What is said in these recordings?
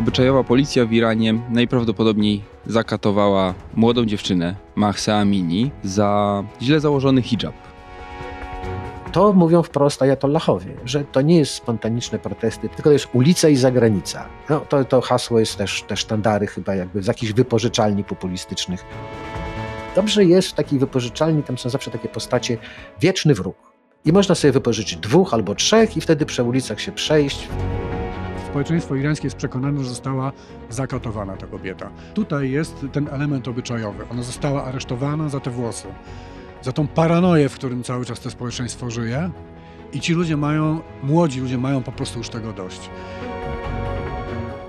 Obyczajowa policja w Iranie najprawdopodobniej zakatowała młodą dziewczynę, Mahsa Amini, za źle założony hijab. To mówią wprost ajatollahowie, że to nie jest spontaniczne protesty, tylko to jest ulica i zagranica. No, to, to hasło jest też te sztandary chyba jakby z jakichś wypożyczalni populistycznych. Dobrze jest w takiej wypożyczalni, tam są zawsze takie postacie, wieczny wróg. I można sobie wypożyczyć dwóch albo trzech i wtedy przy ulicach się przejść. Społeczeństwo irańskie jest przekonane, że została zakatowana ta kobieta. Tutaj jest ten element obyczajowy. Ona została aresztowana za te włosy, za tą paranoję, w którym cały czas to społeczeństwo żyje. I ci ludzie mają, młodzi ludzie mają po prostu już tego dość.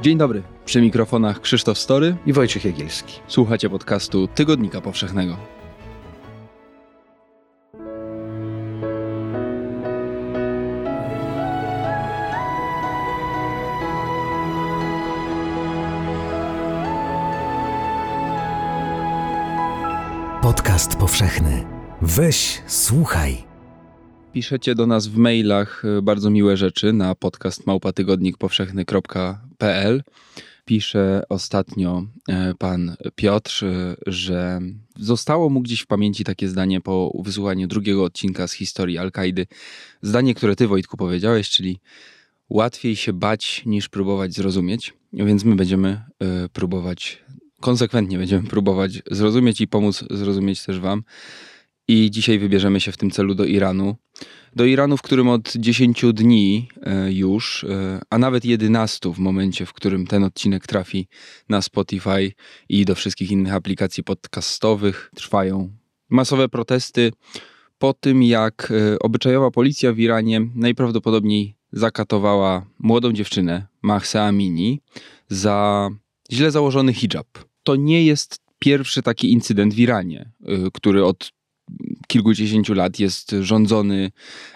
Dzień dobry, przy mikrofonach Krzysztof Story i Wojciech Jagielski. Słuchacie podcastu Tygodnika Powszechnego. Podcast powszechny. Weź, słuchaj. Piszecie do nas w mailach e, bardzo miłe rzeczy na podcast małpatygodnikpowszechny.pl. Pisze ostatnio e, pan Piotr, e, że zostało mu gdzieś w pamięci takie zdanie po wysłuchaniu drugiego odcinka z historii Al-Kaidy. Zdanie, które ty Wojtku powiedziałeś, czyli łatwiej się bać niż próbować zrozumieć. Więc my będziemy próbować konsekwentnie będziemy próbować zrozumieć i pomóc zrozumieć też Wam. I dzisiaj wybierzemy się w tym celu do Iranu. Do Iranu, w którym od 10 dni e, już, e, a nawet 11 w momencie, w którym ten odcinek trafi na Spotify i do wszystkich innych aplikacji podcastowych, trwają masowe protesty po tym, jak e, obyczajowa policja w Iranie najprawdopodobniej zakatowała młodą dziewczynę, Mahsa Amini, za źle założony hijab to nie jest pierwszy taki incydent w Iranie, y, który od kilkudziesięciu lat jest rządzony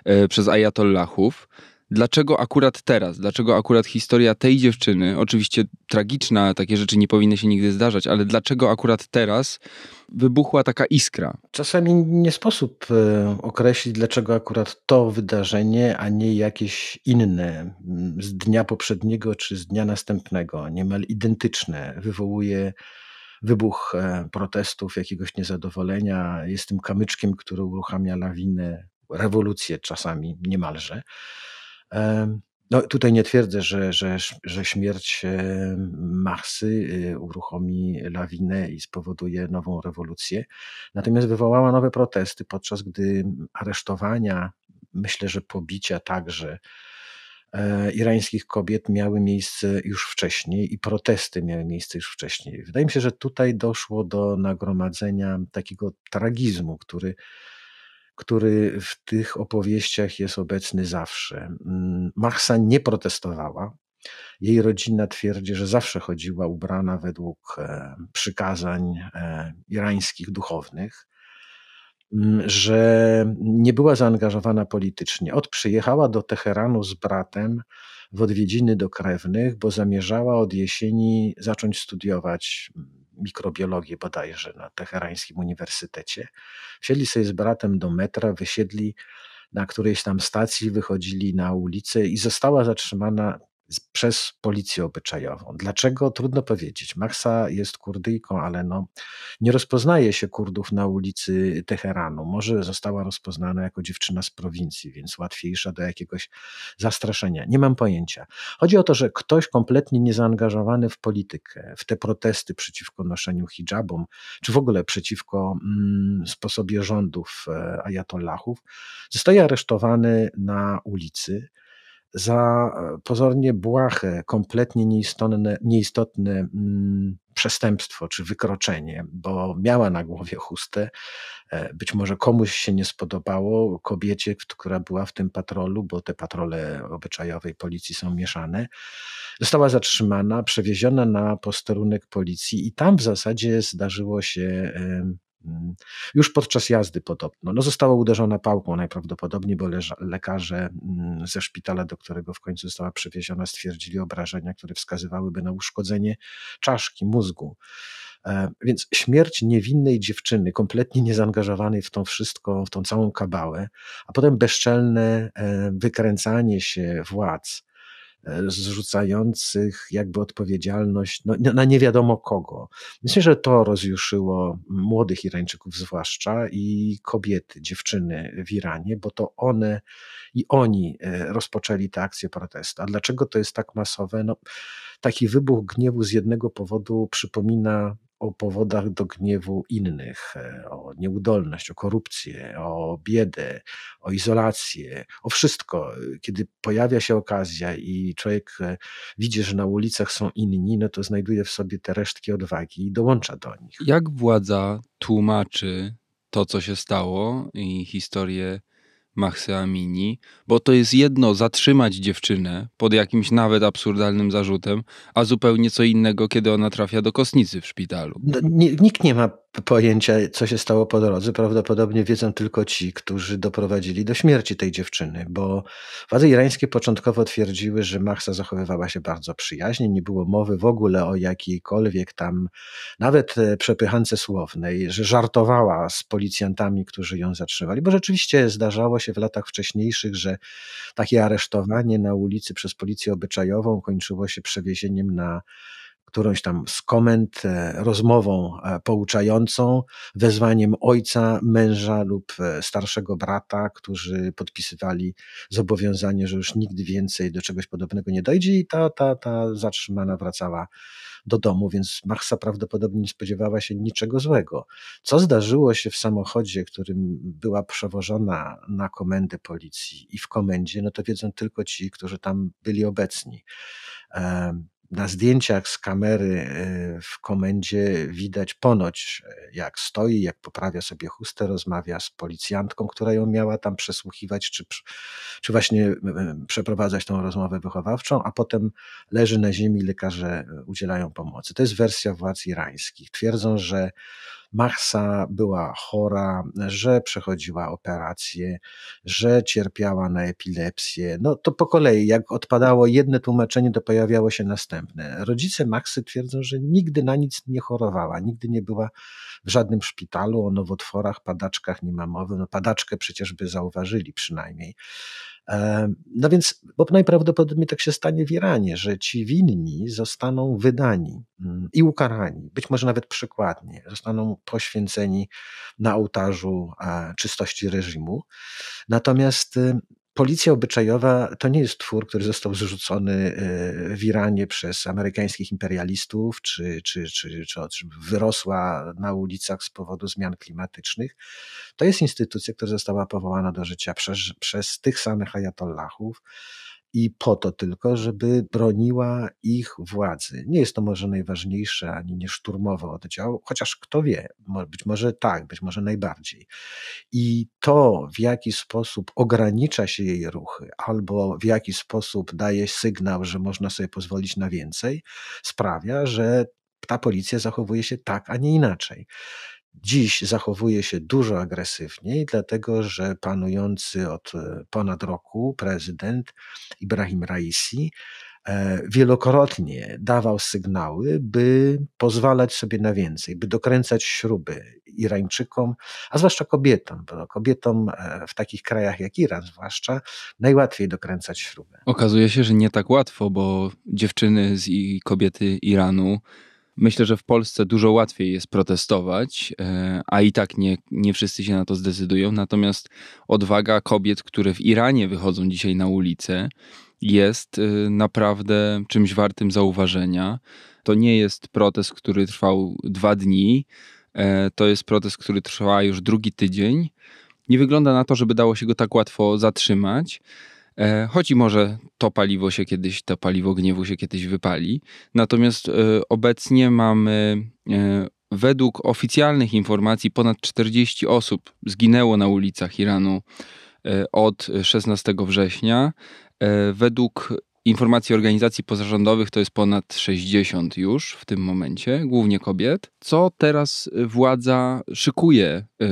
y, przez ajatollahów. Dlaczego akurat teraz? Dlaczego akurat historia tej dziewczyny, oczywiście tragiczna, takie rzeczy nie powinny się nigdy zdarzać, ale dlaczego akurat teraz wybuchła taka iskra? Czasami nie sposób y, określić, dlaczego akurat to wydarzenie, a nie jakieś inne z dnia poprzedniego czy z dnia następnego, niemal identyczne, wywołuje wybuch e, protestów, jakiegoś niezadowolenia, jest tym kamyczkiem, który uruchamia lawinę, rewolucję czasami niemalże. No, tutaj nie twierdzę, że, że, że śmierć e, Marsy e, uruchomi lawinę i spowoduje nową rewolucję, natomiast wywołała nowe protesty, podczas gdy aresztowania, myślę, że pobicia także E, irańskich kobiet miały miejsce już wcześniej i protesty miały miejsce już wcześniej. Wydaje mi się, że tutaj doszło do nagromadzenia takiego tragizmu, który, który w tych opowieściach jest obecny zawsze. Mm, Mahsa nie protestowała. Jej rodzina twierdzi, że zawsze chodziła ubrana według e, przykazań e, irańskich duchownych. Mm, że nie była zaangażowana politycznie. Od przyjechała do Teheranu z bratem w odwiedziny do krewnych, bo zamierzała od jesieni zacząć studiować mikrobiologię bodajże na Teherańskim Uniwersytecie. Wsiedli sobie z bratem do metra, wysiedli na którejś tam stacji, wychodzili na ulicę i została zatrzymana przez policję obyczajową. Dlaczego? Trudno powiedzieć. Mahsa jest Kurdyjką, ale no, nie rozpoznaje się Kurdów na ulicy Teheranu. Może została rozpoznana jako dziewczyna z prowincji, więc łatwiejsza do jakiegoś zastraszenia. Nie mam pojęcia. Chodzi o to, że ktoś kompletnie niezaangażowany w politykę, w te protesty przeciwko noszeniu hijabom, czy w ogóle przeciwko mm, sposobie rządów e, ajatollahów, zostaje aresztowany na ulicy za e, pozornie błahe, kompletnie nieistotne, nieistotne mm, przestępstwo czy wykroczenie, bo miała na głowie chustę. E, być może komuś się nie spodobało, kobiecie, która była w tym patrolu, bo te patrole obyczajowej policji są mieszane. Została zatrzymana, przewieziona na posterunek policji, i tam w zasadzie zdarzyło się już podczas jazdy podobno. No, została uderzona pałką najprawdopodobniej, bo leża, lekarze mm, ze szpitala, do którego w końcu została przewieziona, stwierdzili obrażenia, które wskazywałyby na uszkodzenie czaszki, mózgu. E, więc śmierć niewinnej dziewczyny, kompletnie niezaangażowanej w to wszystko, w tą całą kabałę, a potem bezczelne e, wykręcanie się władz zrzucających jakby odpowiedzialność no, na nie wiadomo kogo. Myślę, że to rozjuszyło młodych Irańczyków zwłaszcza i kobiety, dziewczyny w Iranie, bo to one i oni rozpoczęli tę akcję protestu. A dlaczego to jest tak masowe? No, taki wybuch gniewu z jednego powodu przypomina o powodach do gniewu innych, e, o nieudolność, o korupcję, o biedę, o izolację, o wszystko. Kiedy pojawia się okazja i człowiek e, widzi, że na ulicach są inni, no to znajduje w sobie te resztki odwagi i dołącza do nich. Jak władza tłumaczy to, co się stało i historię Mahsa Amini, bo to jest jedno zatrzymać dziewczynę pod jakimś nawet absurdalnym zarzutem, a zupełnie co innego, kiedy ona trafia do kostnicy w szpitalu. No, nikt nie ma pojęcia, co się stało po drodze. Prawdopodobnie wiedzą tylko ci, którzy doprowadzili do śmierci tej dziewczyny, bo władze irańskie początkowo twierdziły, że Mahsa zachowywała się bardzo przyjaźnie, nie było mowy w ogóle o jakiejkolwiek tam, nawet e, przepychance słownej, że żartowała z policjantami, którzy ją zatrzymali, bo rzeczywiście zdarzało się w latach wcześniejszych, że takie aresztowanie na ulicy przez policję obyczajową kończyło się przewiezieniem na którąś tam z komend, e, rozmową e, pouczającą, wezwaniem ojca, męża lub e, starszego brata, którzy podpisywali zobowiązanie, że już nigdy więcej do czegoś podobnego nie dojdzie i ta, ta, ta zatrzymana wracała do domu, więc Machsa prawdopodobnie nie spodziewała się niczego złego. Co zdarzyło się w samochodzie, którym była przewożona na komendę policji i w komendzie, no to wiedzą tylko ci, którzy tam byli obecni na zdjęciach z kamery e, w komendzie widać ponoć, e, jak stoi, jak poprawia sobie chustę, rozmawia z policjantką, która ją miała tam przesłuchiwać, czy, czy właśnie przeprowadzać tą rozmowę wychowawczą, a potem leży na ziemi, lekarze udzielają pomocy. To jest wersja władz irańskich. Twierdzą, że Mahsa była chora, że przechodziła operację, że cierpiała na epilepsję. No to po kolei, jak odpadało jedno tłumaczenie, to pojawiało się następne. Rodzice Maxy twierdzą, że nigdy na nic nie chorowała, nigdy nie była w żadnym szpitalu o nowotworach, padaczkach nie ma mowy. No padaczkę przecież by zauważyli przynajmniej. No więc, bo najprawdopodobniej tak się stanie w Iranie, że ci winni zostaną wydani mm, i ukarani, być może nawet przykładnie, zostaną poświęceni na ołtarzu czystości reżimu. Natomiast y, Policja obyczajowa to nie jest twór, który został zrzucony e, w Iranie przez amerykańskich imperialistów, czy, czy, czy, czy, wyrosła na ulicach z powodu zmian klimatycznych. To jest instytucja, która została powołana do życia przez, przez tych samych ajatollahów i po to tylko, żeby broniła ich władzy. Nie jest to może najważniejsze ani nie szturmowy oddział, chociaż kto wie, być może tak, być może najbardziej. I to, w jaki sposób ogranicza się jej ruchy, albo w jaki sposób daje sygnał, że można sobie pozwolić na więcej, sprawia, że ta policja zachowuje się tak, a nie inaczej. Dziś zachowuje się dużo agresywniej, dlatego że panujący od e, ponad roku prezydent Ibrahim Raisi e, wielokrotnie dawał sygnały, by pozwalać sobie na więcej, by dokręcać śruby Irańczykom, a zwłaszcza kobietom, bo kobietom e, w takich krajach jak Iran zwłaszcza najłatwiej dokręcać śruby. Okazuje się, że nie tak łatwo, bo dziewczyny i kobiety Iranu Myślę, że w Polsce dużo łatwiej jest protestować, e, a i tak nie, nie wszyscy się na to zdecydują. Natomiast odwaga kobiet, które w Iranie wychodzą dzisiaj na ulicę, jest e, naprawdę czymś wartym zauważenia. To nie jest protest, który trwał dwa dni. E, to jest protest, który trwa już drugi tydzień. Nie wygląda na to, żeby dało się go tak łatwo zatrzymać. E, choć może to paliwo się kiedyś, to paliwo gniewu się kiedyś wypali. Natomiast e, obecnie mamy e, według oficjalnych informacji ponad 40 osób zginęło na ulicach Iranu od 16 września. Według informacji organizacji pozarządowych to jest ponad 60 już w tym momencie, głównie kobiet. Co teraz władza szykuje y,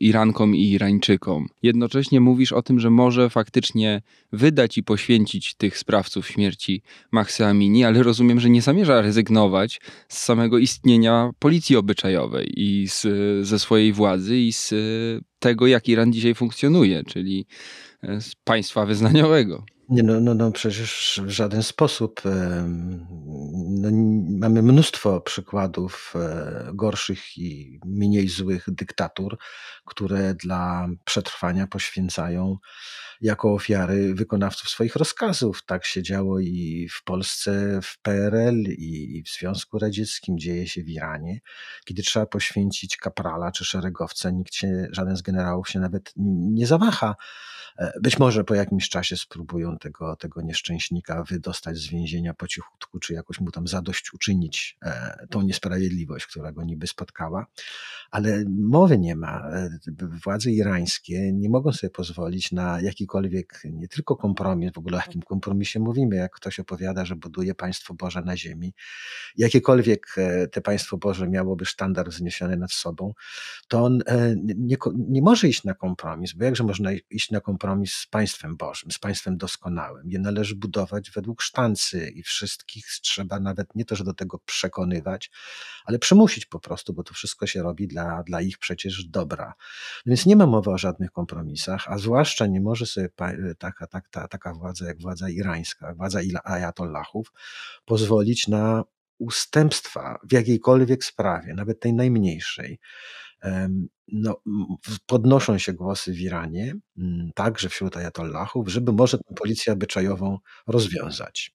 Irankom i Irańczykom? Jednocześnie mówisz o tym, że może faktycznie wydać i poświęcić tych sprawców śmierci Mahsa Amini, ale rozumiem, że nie zamierza rezygnować z samego istnienia policji obyczajowej i z, ze swojej władzy i z tego, jak Iran dzisiaj funkcjonuje, czyli z państwa wyznaniowego. Nie, no, no, no przecież w żaden sposób. No, mamy mnóstwo przykładów e, gorszych i mniej złych dyktatur, które dla przetrwania poświęcają jako ofiary wykonawców swoich rozkazów. Tak się działo i w Polsce, w PRL, i w Związku Radzieckim, dzieje się w Iranie. Kiedy trzeba poświęcić kaprala czy szeregowca, nikt się, żaden z generałów się nawet nie zawaha. E, być może po jakimś czasie spróbują tego, tego nieszczęśnika wydostać z więzienia po cichutku, czy jakoś mu tam zadośćuczynić e, tą niesprawiedliwość, która go niby spotkała. Ale mowy nie ma. E, władze irańskie nie mogą sobie pozwolić na jakikolwiek, nie tylko kompromis, w ogóle o jakim kompromisie mówimy, jak ktoś opowiada, że buduje państwo Boże na ziemi, jakiekolwiek te państwo Boże miałoby sztandar wzniesiony nad sobą, to on nie, nie może iść na kompromis, bo jakże można iść na kompromis, kompromis z państwem Bożym, z państwem doskonałym. Je należy budować według sztancy i wszystkich trzeba nawet nie to, że do tego przekonywać, ale przymusić po prostu, bo to wszystko się robi dla, dla ich przecież dobra. Więc nie ma mowy o żadnych kompromisach, a zwłaszcza nie może sobie taka, taka, taka władza jak władza irańska, władza ajatollahów pozwolić na ustępstwa w jakiejkolwiek sprawie, nawet tej najmniejszej no, podnoszą się głosy w Iranie, mm, także wśród ajatollahów, żeby może tę policję obyczajową rozwiązać.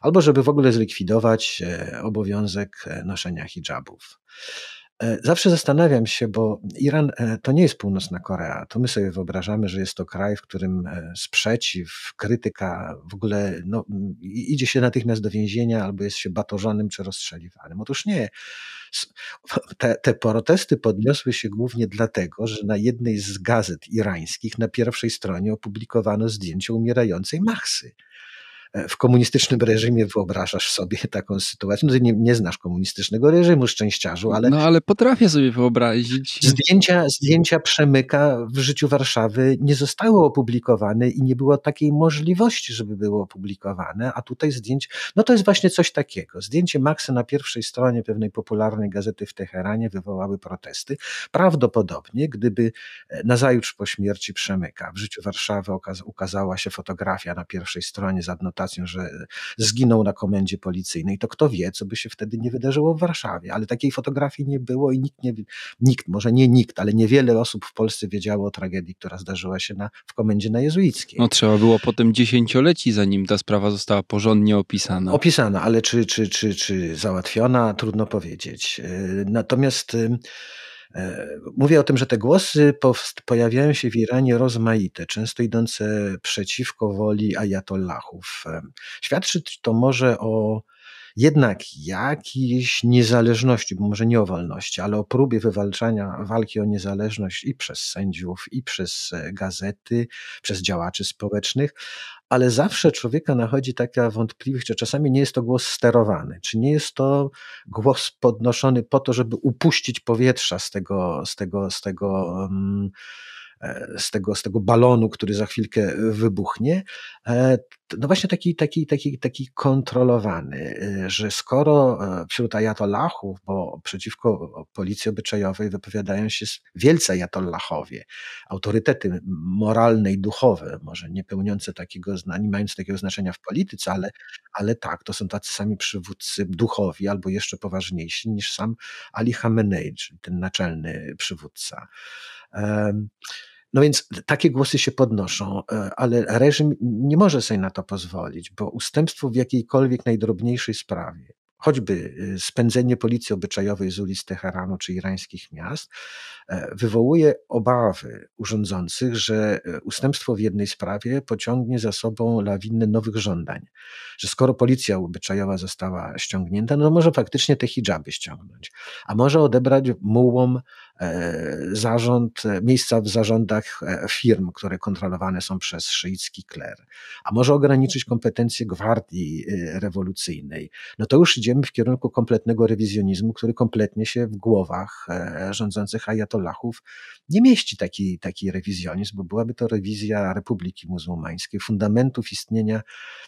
Albo żeby w ogóle zlikwidować e, obowiązek e, noszenia hijabów. E, zawsze zastanawiam się, bo Iran to nie jest północna Korea. To my sobie wyobrażamy, że jest to kraj, w którym sprzeciw, krytyka w ogóle no, idzie się natychmiast do więzienia albo jest się batorzonym czy rozstrzeliwanym. Otóż nie. Te, te protesty podniosły się głównie dlatego, że na jednej z gazet irańskich na pierwszej stronie opublikowano zdjęcie umierającej Machsy w komunistycznym reżimie wyobrażasz sobie taką sytuację. No ty nie, nie, znasz komunistycznego reżimu, szczęściarzu, ale... No ale potrafię sobie wyobrazić. Zdjęcia, zdjęcia Przemyka w życiu Warszawy nie zostały opublikowane i nie było takiej możliwości, żeby były opublikowane, a tutaj zdjęcie... No to jest właśnie coś takiego. Zdjęcie Maxa na pierwszej stronie pewnej popularnej gazety w Teheranie wywołały protesty. Prawdopodobnie, gdyby e, nazajutrz po śmierci Przemyka w życiu Warszawy ukazała się fotografia na pierwszej stronie z adnotacją informacją, że zginął na komendzie policyjnej, to kto wie, co by się wtedy nie wydarzyło w Warszawie. Ale takiej fotografii nie było i nikt nie, nikt, może nie nikt, ale niewiele osób w Polsce wiedziało o tragedii, która zdarzyła się na, w komendzie na jezuickiej. No trzeba było potem dziesięcioleci, zanim ta sprawa została porządnie opisana. Opisana, ale czy, czy, czy, czy załatwiona, trudno powiedzieć. E, natomiast E, mówię o tym, że te głosy pojawiają się w Iranie rozmaite, często idące przeciwko woli ajatollahów. E, świadczy to może o jednak jakiejś niezależności, bo może nie o wolności, ale o próbie wywalczania walki o niezależność i przez sędziów, i przez e, gazety, przez działaczy społecznych, ale zawsze człowieka nachodzi taka wątpliwość, czy czasami nie jest to głos sterowany, czy nie jest to głos podnoszony po to, żeby upuścić powietrza z tego, z tego, z tego E, z tego, z tego balonu, który za chwilkę wybuchnie, e, no właśnie taki, taki, taki, taki kontrolowany, e, że skoro wśród ajatollahów, bo przeciwko policji obyczajowej wypowiadają się wielcy ajatollahowie, autorytety moralne i duchowe, może nie pełniące takiego, nie mające takiego znaczenia w polityce, ale, ale tak, to są tacy sami przywódcy duchowi, albo jeszcze poważniejsi niż sam Ali Khamenei, czyli ten naczelny przywódca. No więc takie głosy się podnoszą, e, ale reżim nie może sobie na to pozwolić, bo ustępstwo w jakiejkolwiek najdrobniejszej sprawie, choćby y, spędzenie policji obyczajowej z ulic Teheranu czy irańskich miast, e, wywołuje obawy urządzących, że e, ustępstwo w jednej sprawie pociągnie za sobą lawinę nowych żądań. Że skoro policja obyczajowa została ściągnięta, no może faktycznie te hijaby ściągnąć, a może odebrać mułom zarząd, e, miejsca w zarządach e, firm, które kontrolowane są przez szyicki kler, a może ograniczyć kompetencje gwardii rewolucyjnej, no to już idziemy w kierunku kompletnego rewizjonizmu, który kompletnie się w głowach rządzących ajatollahów nie mieści taki, taki rewizjonizm, bo byłaby to rewizja Republiki Muzułmańskiej, fundamentów istnienia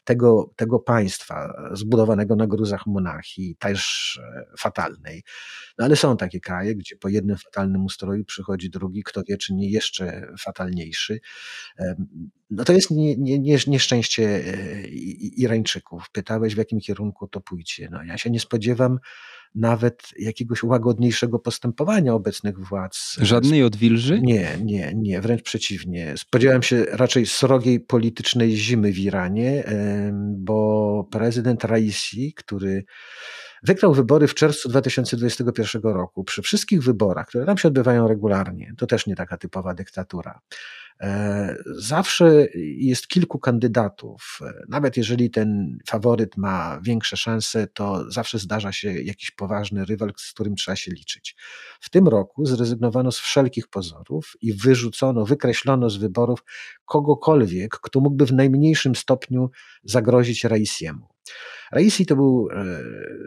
tego, tego państwa zbudowanego na gruzach monarchii, też fatalnej. No ale są takie kraje, gdzie po jednym fatalnym ustroju przychodzi drugi, kto wie, czy nie jeszcze fatalniejszy. no to jest nie, nie, nie, nieszczęście Irańczyków. Pytałeś, w jakim kierunku to pójdzie. No, ja się nie spodziewam nawet jakiegoś łagodniejszego postępowania obecnych władz. Żadnej odwilży? Nie, nie, nie, wręcz przeciwnie. Spodziewałem się raczej srogiej politycznej zimy w Iranie, bo prezydent Raisi, który wygrał wybory w czerwcu 2021 roku, przy wszystkich wyborach, które tam się odbywają regularnie, to też nie taka typowa dyktatura, E, zawsze jest kilku kandydatów. Nawet jeżeli ten faworyt ma większe szanse, to zawsze zdarza się jakiś poważny rywal, z którym trzeba się liczyć. W tym roku zrezygnowano z wszelkich pozorów i wyrzucono, wykreślono z wyborów kogokolwiek, kto mógłby w najmniejszym stopniu zagrozić Raisiemu. Raisi to był e,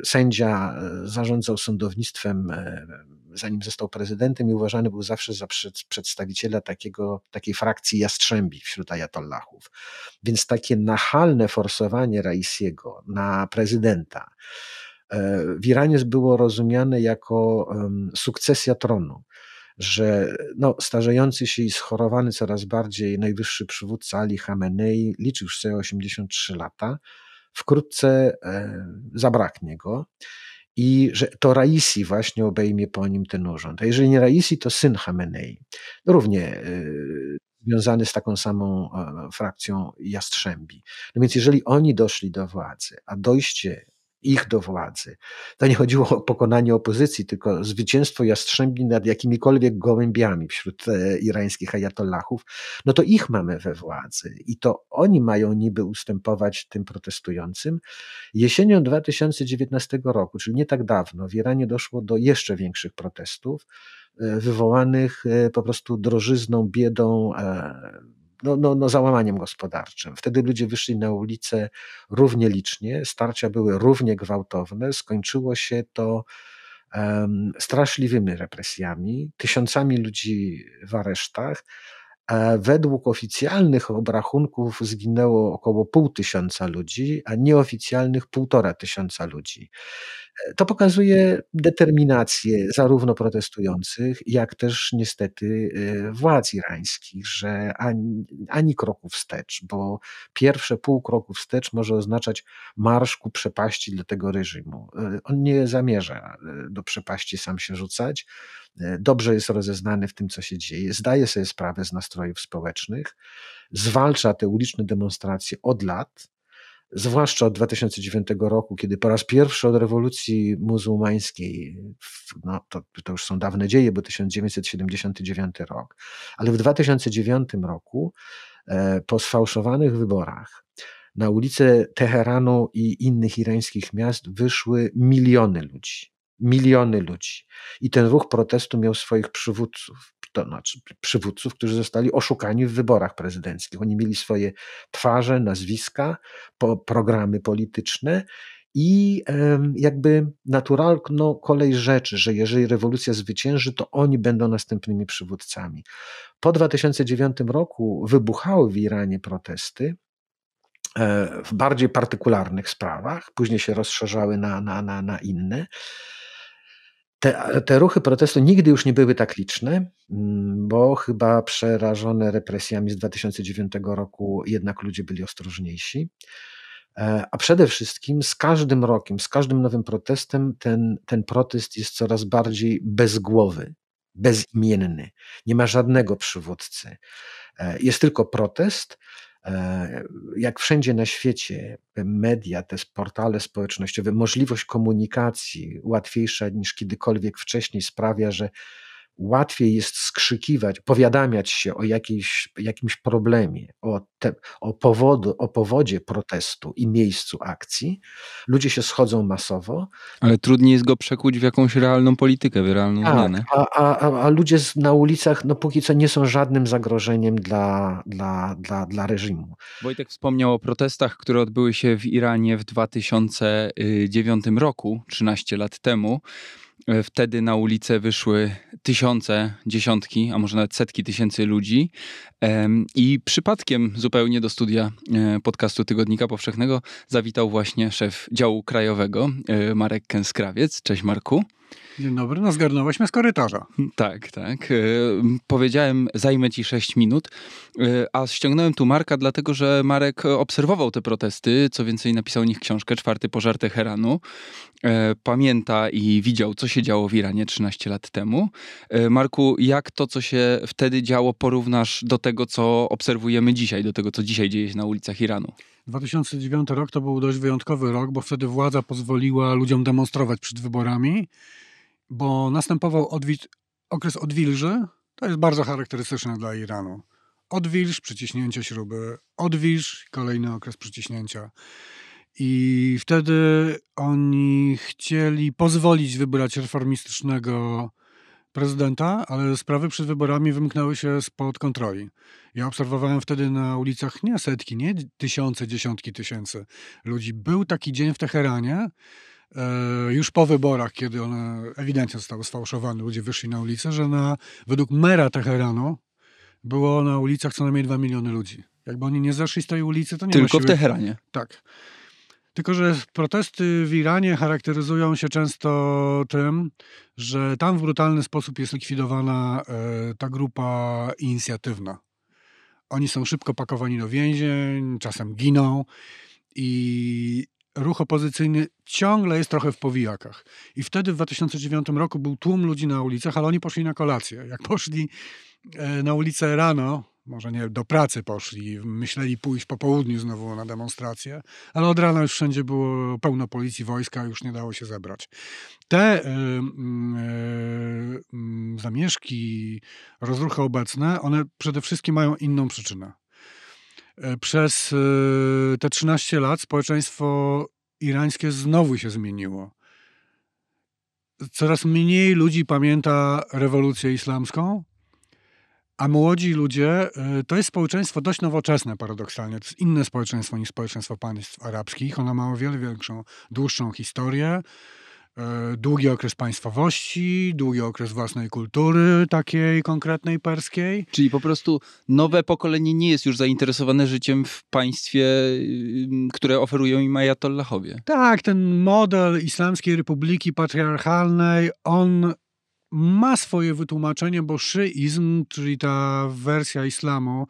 sędzia, zarządzał sądownictwem zanim został prezydentem i uważany był zawsze za przedstawiciela takiego, takiej frakcji jastrzębi wśród ajatollahów. Więc takie nachalne forsowanie Raisiego na prezydenta e, w Iranie było rozumiane jako sukcesja tronu że no, starzejący się i schorowany coraz bardziej najwyższy przywódca Ali Khamenei liczył już sobie 83 lata, wkrótce e, zabraknie go i że to Raisi właśnie obejmie po nim ten urząd. A jeżeli nie Raisi, to syn Hamenei, równie y, związany z taką samą e, frakcją Jastrzębi. No więc jeżeli oni doszli do władzy, a dojście ich do władzy. To nie chodziło o pokonanie opozycji, tylko zwycięstwo Jastrzębi nad jakimikolwiek gołębiami wśród e, irańskich ajatollahów, no to ich mamy we władzy i to oni mają niby ustępować tym protestującym. Jesienią 2019 roku, czyli nie tak dawno, w Iranie doszło do jeszcze większych protestów, e, wywołanych e, po prostu drożyzną, biedą, no, no, no załamaniem gospodarczym. Wtedy ludzie wyszli na ulicę równie licznie, starcia były równie gwałtowne, skończyło się to um, straszliwymi represjami, tysiącami ludzi w aresztach. Według oficjalnych obrachunków zginęło około pół tysiąca ludzi, a nieoficjalnych półtora tysiąca ludzi. To pokazuje determinację zarówno protestujących, jak też niestety y, władz irańskich, że ani, ani kroku wstecz, bo pierwsze pół kroku wstecz może oznaczać marsz ku przepaści dla tego reżimu. Y, on nie zamierza do przepaści sam się rzucać. Dobrze jest rozeznany w tym, co się dzieje, zdaje sobie sprawę z nastrojów społecznych, zwalcza te uliczne demonstracje od lat zwłaszcza od 2009 roku, kiedy po raz pierwszy od rewolucji muzułmańskiej, no to, to już są dawne dzieje, bo 1979 rok, ale w 2009 roku e, po sfałszowanych wyborach na ulice Teheranu i innych irańskich miast wyszły miliony ludzi. Miliony ludzi. I ten ruch protestu miał swoich przywódców to znaczy przywódców, którzy zostali oszukani w wyborach prezydenckich. Oni mieli swoje twarze, nazwiska, po, programy polityczne i jakby naturalną kolej rzeczy, że jeżeli rewolucja zwycięży, to oni będą następnymi przywódcami. Po 2009 roku wybuchały w Iranie protesty e, w bardziej partykularnych sprawach, później się rozszerzały na, na, na, na inne. Te, te ruchy protestu nigdy już nie były tak liczne, mm, bo chyba przerażone represjami z 2009 roku jednak ludzie byli ostrożniejsi. E, a przede wszystkim z każdym rokiem, z każdym nowym protestem ten, ten protest jest coraz bardziej bezgłowy, bezimienny. Nie ma żadnego przywódcy. E, jest tylko protest, jak wszędzie na świecie, media, te portale społecznościowe, możliwość komunikacji łatwiejsza niż kiedykolwiek wcześniej sprawia, że łatwiej jest skrzykiwać, powiadamiać się o jakiejś, jakimś problemie, o, te, o, powodu, o powodzie protestu i miejscu akcji. Ludzie się schodzą masowo. Ale trudniej jest go przekuć w jakąś realną politykę, w realną tak, zmianę. A, a, a ludzie na ulicach no póki co nie są żadnym zagrożeniem dla, dla, dla, dla reżimu. Wojtek wspomniał o protestach, które odbyły się w Iranie w 2009 roku, 13 lat temu. E, wtedy na ulicę wyszły tysiące, dziesiątki, a może nawet setki tysięcy ludzi. I przypadkiem zupełnie do studia e, podcastu Tygodnika Powszechnego zawitał właśnie szef działu krajowego, e, Marek Kęskrawiec. Cześć Marku. Dzień dobry, no zgarnąłeś mnie z korytarza. Tak, tak. E, powiedziałem, zajmę ci 6 minut, e, a ściągnąłem tu Marka, dlatego że Marek obserwował te protesty, co więcej napisał o nich książkę, Czwarty Pożar Teheranu. E, pamięta i widział, co się działo w Iranie 13 lat temu. Marku, jak to, co się wtedy działo, porównasz do tego, co obserwujemy dzisiaj, do tego, co dzisiaj dzieje się na ulicach Iranu? 2009 rok to był dość wyjątkowy rok, bo wtedy władza pozwoliła ludziom demonstrować przed wyborami bo następował okres odwilży. To jest bardzo charakterystyczne dla Iranu. Odwilż, przyciśnięcie śruby, odwilż, kolejny okres przyciśnięcia. I wtedy oni chcieli pozwolić wybrać reformistycznego prezydenta, ale sprawy przed wyborami wymknęły się spod kontroli. Ja obserwowałem wtedy na ulicach nie setki, nie tysiące, dziesiątki tysięcy ludzi. Był taki dzień w Teheranie, już po wyborach, kiedy one ewidentnie zostały sfałszowane, ludzie wyszli na ulicę, że na, według mera Teheranu było na ulicach co najmniej 2 miliony ludzi. Jakby oni nie zeszli z tej ulicy, to nie Tylko siły... w Teheranie. Tak. Tylko, że protesty w Iranie charakteryzują się często tym, że tam w brutalny sposób jest likwidowana e, ta grupa inicjatywna. Oni są szybko pakowani do więzień, czasem giną i ruch opozycyjny ciągle jest trochę w powijakach. I wtedy w 2009 roku był tłum ludzi na ulicach, ale oni poszli na kolację. Jak poszli e, na ulicę rano, może nie do pracy poszli, myśleli pójść po południu znowu na demonstrację, ale od rana już wszędzie było pełno policji, wojska, już nie dało się zebrać. Te y, y, y, zamieszki, rozruchy obecne, one przede wszystkim mają inną przyczynę. E, przez e, te 13 lat społeczeństwo irańskie znowu się zmieniło. Coraz mniej ludzi pamięta rewolucję islamską, a młodzi ludzie e, to jest społeczeństwo dość nowoczesne, paradoksalnie. To jest inne społeczeństwo niż społeczeństwo państw arabskich. Ono ma o wiele większą, dłuższą historię. E, długi okres państwowości, długi okres własnej kultury, takiej konkretnej perskiej. Czyli po prostu nowe pokolenie nie jest już zainteresowane życiem w państwie, które oferują im ajatollahowie. Tak, ten model Islamskiej Republiki Patriarchalnej, on ma swoje wytłumaczenie, bo szyizm, czyli ta wersja islamu,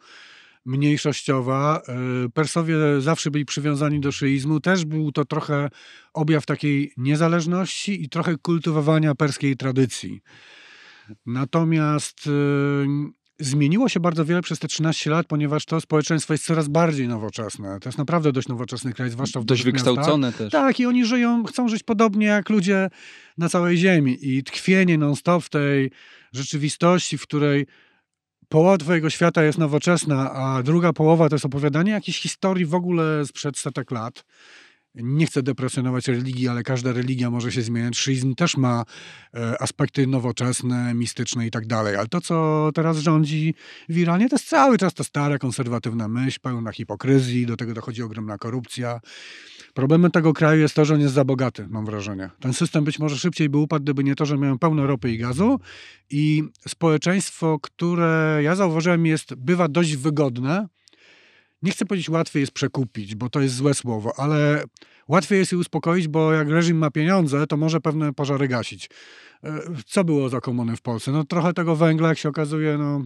mniejszościowa. E, Persowie zawsze byli przywiązani do szyizmu. Też był to trochę objaw takiej niezależności i trochę kultywowania perskiej tradycji. Natomiast e, zmieniło się bardzo wiele przez te 13 lat, ponieważ to społeczeństwo jest coraz bardziej nowoczesne. To jest naprawdę dość nowoczesny kraj, zwłaszcza w Dość wykształcone miastach. też. Tak, i oni żyją, chcą żyć podobnie jak ludzie na całej ziemi. I tkwienie non-stop w tej rzeczywistości, w której połowa twojego świata jest nowoczesna, a druga połowa to jest opowiadanie jakiejś historii w ogóle sprzed setek lat. Nie chcę depresjonować religii, ale każda religia może się zmieniać. Szyizm też ma e, aspekty nowoczesne, mistyczne i tak dalej. Ale to, co teraz rządzi w Iranie, to jest cały czas ta stara, konserwatywna myśl, pełna hipokryzji, do tego dochodzi ogromna korupcja. Problemem tego kraju jest to, że on jest za bogaty, mam wrażenie. Ten system być może szybciej by upadł, gdyby nie to, że mają pełno ropy i gazu i społeczeństwo, które ja zauważyłem jest, bywa dość wygodne, nie chcę powiedzieć łatwiej jest przekupić, bo to jest złe słowo, ale łatwiej jest je uspokoić, bo jak reżim ma pieniądze, to może pewne pożary gasić. E, co było za komuny w Polsce? No trochę tego węgla, jak się okazuje, no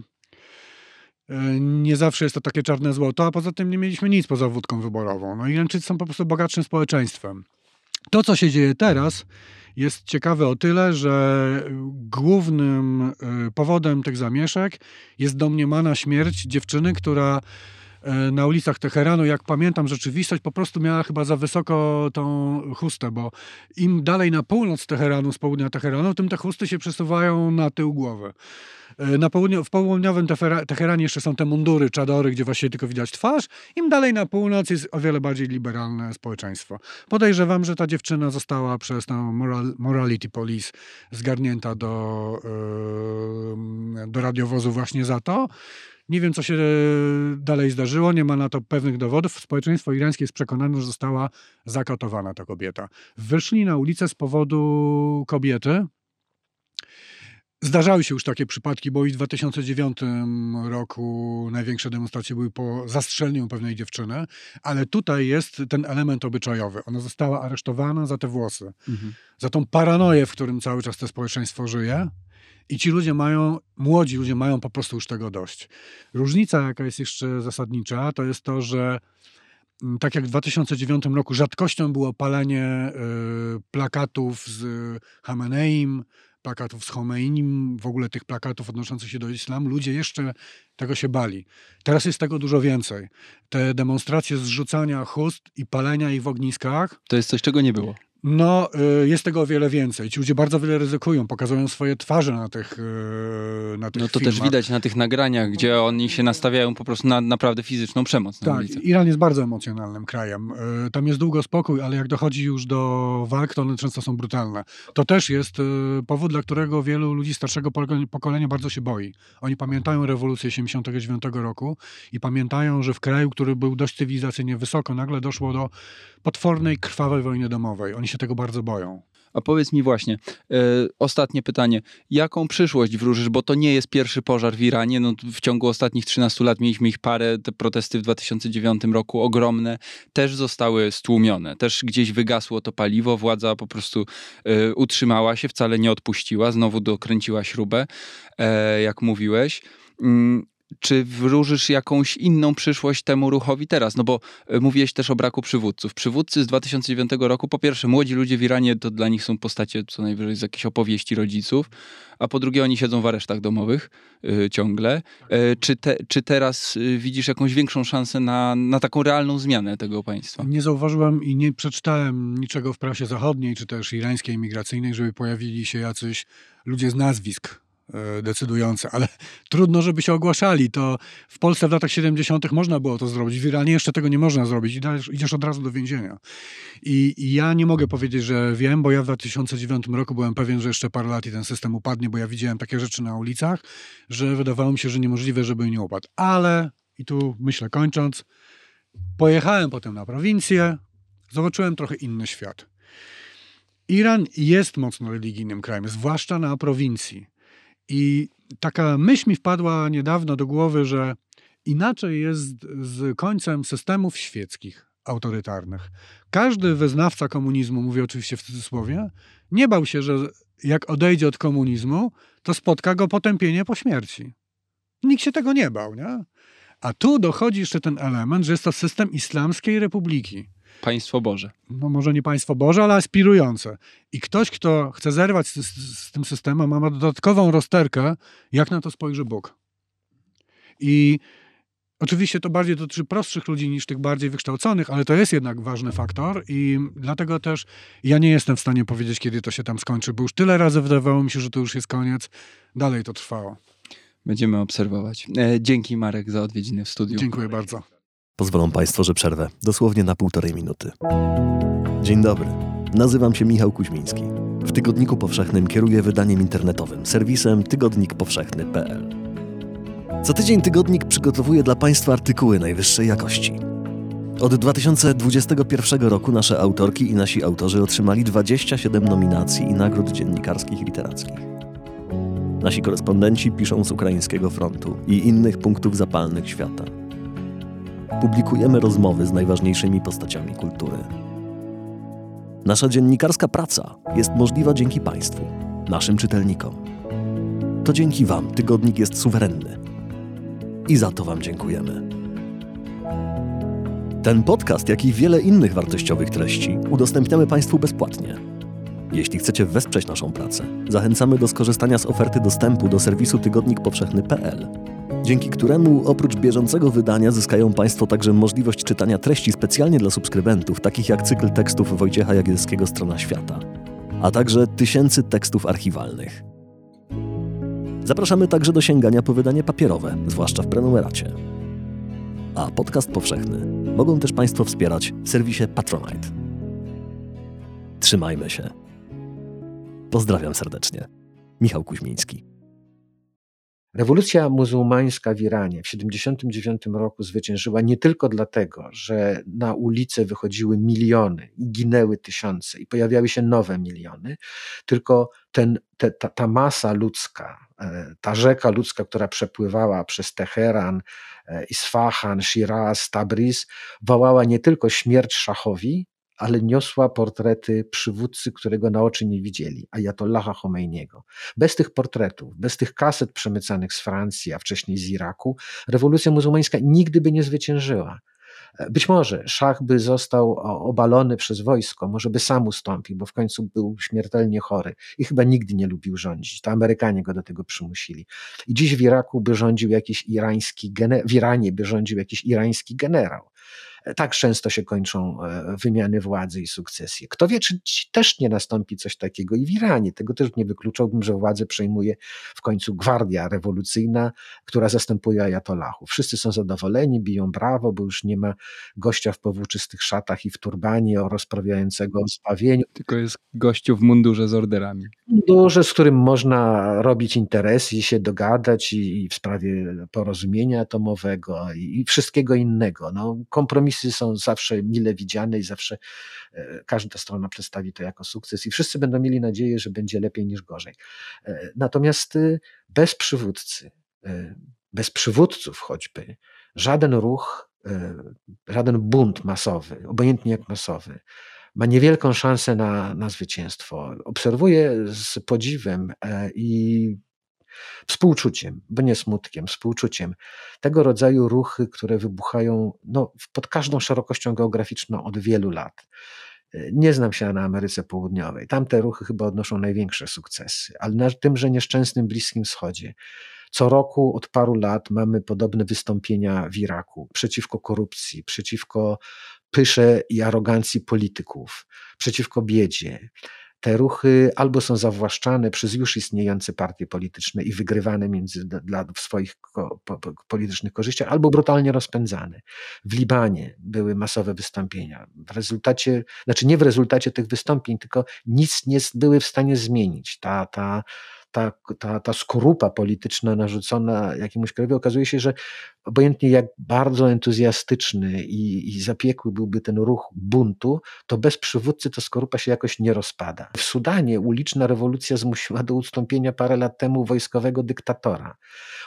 e, nie zawsze jest to takie czarne złoto, a poza tym nie mieliśmy nic poza wódką wyborową. No Irańczycy są po prostu bogatszym społeczeństwem. To, co się dzieje teraz, jest ciekawe o tyle, że głównym e, powodem tych zamieszek jest domniemana śmierć dziewczyny, która na ulicach Teheranu, jak pamiętam rzeczywistość, po prostu miała chyba za wysoko tą chustę, bo im dalej na północ Teheranu, z południa Teheranu, tym te chusty się przesuwają na tył głowy. E, na południu, w południowym Teheranie jeszcze są te mundury, czadory, gdzie właśnie tylko widać twarz. Im dalej na północ jest o wiele bardziej liberalne społeczeństwo. Podejrzewam, że ta dziewczyna została przez tą moral, Morality Police zgarnięta do, yy, do radiowozu właśnie za to. Nie wiem, co się dalej zdarzyło, nie ma na to pewnych dowodów. Społeczeństwo irańskie jest przekonane, że została zakatowana ta kobieta. Wyszli na ulicę z powodu kobiety. Zdarzały się już takie przypadki, bo i w 2009 roku największe demonstracje były po zastrzeleniu pewnej dziewczyny, ale tutaj jest ten element obyczajowy. Ona została aresztowana za te włosy, Mhm. za tą paranoję, w którym cały czas to społeczeństwo żyje. I ci ludzie mają, młodzi ludzie mają po prostu już tego dość. Różnica, jaka jest jeszcze zasadnicza, to jest to, że mm, tak jak w 2009 roku rzadkością było palenie y, plakatów z Hameneim, plakatów z Homeinim, w ogóle tych plakatów odnoszących się do islamu, ludzie jeszcze tego się bali. Teraz jest tego dużo więcej. Te demonstracje zrzucania chust i palenia ich w ogniskach, To jest coś, czego nie było. No, y, jest tego o wiele więcej. Ci ludzie bardzo wiele ryzykują, pokazują swoje twarze na tych, y, na tych No to filmach. też widać na tych nagraniach, gdzie oni się nastawiają po prostu na naprawdę fizyczną przemoc na Tak, ulicy. Iran jest bardzo emocjonalnym krajem. Y, Tam jest długo spokój, ale jak dochodzi już do walk, to one często są brutalne. To też jest powód, dla którego wielu ludzi starszego pokole- pokolenia bardzo się boi. Oni pamiętają rewolucję 79 roku i pamiętają, że w kraju, który był dość cywilizacyjnie wysoko, nagle doszło do potwornej, krwawej wojny domowej. Oni się tego bardzo boją. A powiedz mi właśnie, e, ostatnie pytanie. Jaką przyszłość wróżysz, bo to nie jest pierwszy pożar w Iranie. No, w ciągu ostatnich 13 lat mieliśmy ich parę. Te protesty w 2009 roku ogromne też zostały stłumione. Też gdzieś wygasło to paliwo. Władza po prostu e, utrzymała się, wcale nie odpuściła. Znowu dokręciła śrubę, e, jak mówiłeś. Czy wróżysz jakąś inną przyszłość temu ruchowi teraz? No bo e, mówiłeś też o braku przywódców. Przywódcy z 2009 roku, po pierwsze, młodzi ludzie w Iranie to dla nich są postacie co najwyżej z jakichś opowieści rodziców, a po drugie, oni siedzą w aresztach domowych y, ciągle. E, czy, te, czy teraz widzisz jakąś większą szansę na, na taką realną zmianę tego państwa? Nie zauważyłem i nie przeczytałem niczego w prasie zachodniej, czy też irańskiej imigracyjnej, żeby pojawili się jacyś ludzie z nazwisk decydujące, ale trudno, żeby się ogłaszali. To w Polsce w latach 70. można było to zrobić, w Iranie jeszcze tego nie można zrobić. Idziesz, idziesz od razu do więzienia. I, I ja nie mogę powiedzieć, że wiem, bo ja w 2009 roku byłem pewien, że jeszcze parę lat i ten system upadnie, bo ja widziałem takie rzeczy na ulicach, że wydawało mi się, że niemożliwe, żeby nie upadł. Ale, i tu myślę kończąc, pojechałem potem na prowincję, zobaczyłem trochę inny świat. Iran jest mocno religijnym krajem, zwłaszcza na prowincji. I taka myśl mi wpadła niedawno do głowy, że inaczej jest z końcem systemów świeckich, autorytarnych. Każdy wyznawca komunizmu, mówię oczywiście w cudzysłowie, nie bał się, że jak odejdzie od komunizmu, to spotka go potępienie po śmierci. Nikt się tego nie bał, nie? A tu dochodzi jeszcze ten element, że jest to system Islamskiej Republiki Państwo Boże. no może nie państwo Boże, ale aspirujące. I ktoś, kto chce zerwać z, z, z tym systemem, ma dodatkową rozterkę, jak na to spojrzy Bóg. I oczywiście to bardziej dotyczy prostszych ludzi niż tych bardziej wykształconych, ale to jest jednak ważny faktor i dlatego też ja nie jestem w stanie powiedzieć, kiedy to się tam skończy, bo już tyle razy wydawało mi się, że to już jest koniec. Dalej to trwało. Będziemy obserwować. E, dzięki Marek za odwiedziny w studiu. Dziękuję bardzo. Pozwolą Państwo, że przerwę dosłownie na półtorej minuty. Dzień dobry. Nazywam się Michał Kuźmiński. W Tygodniku Powszechnym kieruję wydaniem internetowym, serwisem tygodnikpowszechny.pl. Co tydzień tygodnik przygotowuje dla Państwa artykuły najwyższej jakości. Od 2021 roku nasze autorki i nasi autorzy otrzymali 27 nominacji i nagród dziennikarskich i literackich. Nasi korespondenci piszą z ukraińskiego frontu i innych punktów zapalnych świata publikujemy rozmowy z najważniejszymi postaciami kultury. Nasza dziennikarska praca jest możliwa dzięki Państwu, naszym czytelnikom. To dzięki Wam tygodnik jest suwerenny. I za to Wam dziękujemy. Ten podcast, jak i wiele innych wartościowych treści udostępniamy Państwu bezpłatnie. Jeśli chcecie wesprzeć naszą pracę, zachęcamy do skorzystania z oferty dostępu do serwisu tygodnikpowszechny.pl dzięki któremu oprócz bieżącego wydania zyskają Państwo także możliwość czytania treści specjalnie dla subskrybentów, takich jak cykl tekstów Wojciecha Jagielskiego Strona Świata, a także tysięcy tekstów archiwalnych. Zapraszamy także do sięgania po wydanie papierowe, zwłaszcza w prenumeracie. A podcast powszechny mogą też Państwo wspierać w serwisie Patronite. Trzymajmy się. Pozdrawiam serdecznie. Michał Kuźmiński. Rewolucja muzułmańska w Iranie w 1979 roku zwyciężyła nie tylko dlatego, że na ulice wychodziły miliony i ginęły tysiące i pojawiały się nowe miliony, tylko ten, te, ta, ta masa ludzka, e, ta rzeka ludzka, która przepływała przez Teheran, e, Isfahan, Shiraz, Tabriz, wołała nie tylko śmierć szachowi, ale niosła portrety przywódcy, którego na oczy nie widzieli, Ayatollaha Khomeiniego. Bez tych portretów, bez tych kaset przemycanych z Francji, a wcześniej z Iraku, rewolucja muzułmańska nigdy by nie zwyciężyła. Być może szach by został obalony przez wojsko, może by sam ustąpił, bo w końcu był śmiertelnie chory i chyba nigdy nie lubił rządzić. To Amerykanie go do tego przymusili. I dziś w Iraku by rządził jakiś irański, w Iranie by rządził jakiś irański generał. Tak często się kończą e, wymiany władzy i sukcesje. Kto wie, czy też nie nastąpi coś takiego i w Iranie. Tego też nie wykluczałbym, że władzę przejmuje w końcu gwardia rewolucyjna, która zastępuje ajatollahów. Wszyscy są zadowoleni, biją brawo, bo już nie ma gościa w powłóczystych szatach i w turbanie rozprawiającego o zbawieniu. Tylko jest gościu w mundurze z orderami. Mundurze, z którym można robić interesy i się dogadać i, i w sprawie porozumienia atomowego i, i wszystkiego innego. No, kompromis są zawsze mile widziane i zawsze e, każda strona przedstawi to jako sukces i wszyscy będą mieli nadzieję, że będzie lepiej niż gorzej. E, natomiast y, bez przywódcy, e, bez przywódców choćby, żaden ruch, żaden bunt masowy, obojętnie jak masowy, ma niewielką szansę na, na zwycięstwo. Obserwuję z podziwem i współczuciem, bo nie smutkiem, współczuciem. Tego rodzaju ruchy, które wybuchają no, pod każdą szerokością geograficzną od wielu lat. Nie znam się na Ameryce Południowej. Tamte ruchy chyba odnoszą największe sukcesy, ale na tymże nieszczęsnym Bliskim Wschodzie. Co roku od paru lat mamy podobne wystąpienia w Iraku przeciwko korupcji, przeciwko pysze i arogancji polityków, przeciwko biedzie te ruchy albo są zawłaszczane przez już istniejące partie polityczne i wygrywane między, dla swoich ko, po, po, politycznych korzyściach, albo brutalnie rozpędzane. W Libanie były masowe wystąpienia. W rezultacie, znaczy nie w rezultacie tych wystąpień, tylko nic nie były w stanie zmienić. Ta, ta, ta, ta, ta skorupa polityczna narzucona jakiemuś krajowi, okazuje się, że obojętnie jak bardzo entuzjastyczny i, i zapiekły byłby ten ruch buntu, to bez przywódcy ta skorupa się jakoś nie rozpada. W Sudanie uliczna rewolucja zmusiła do ustąpienia parę lat temu wojskowego dyktatora.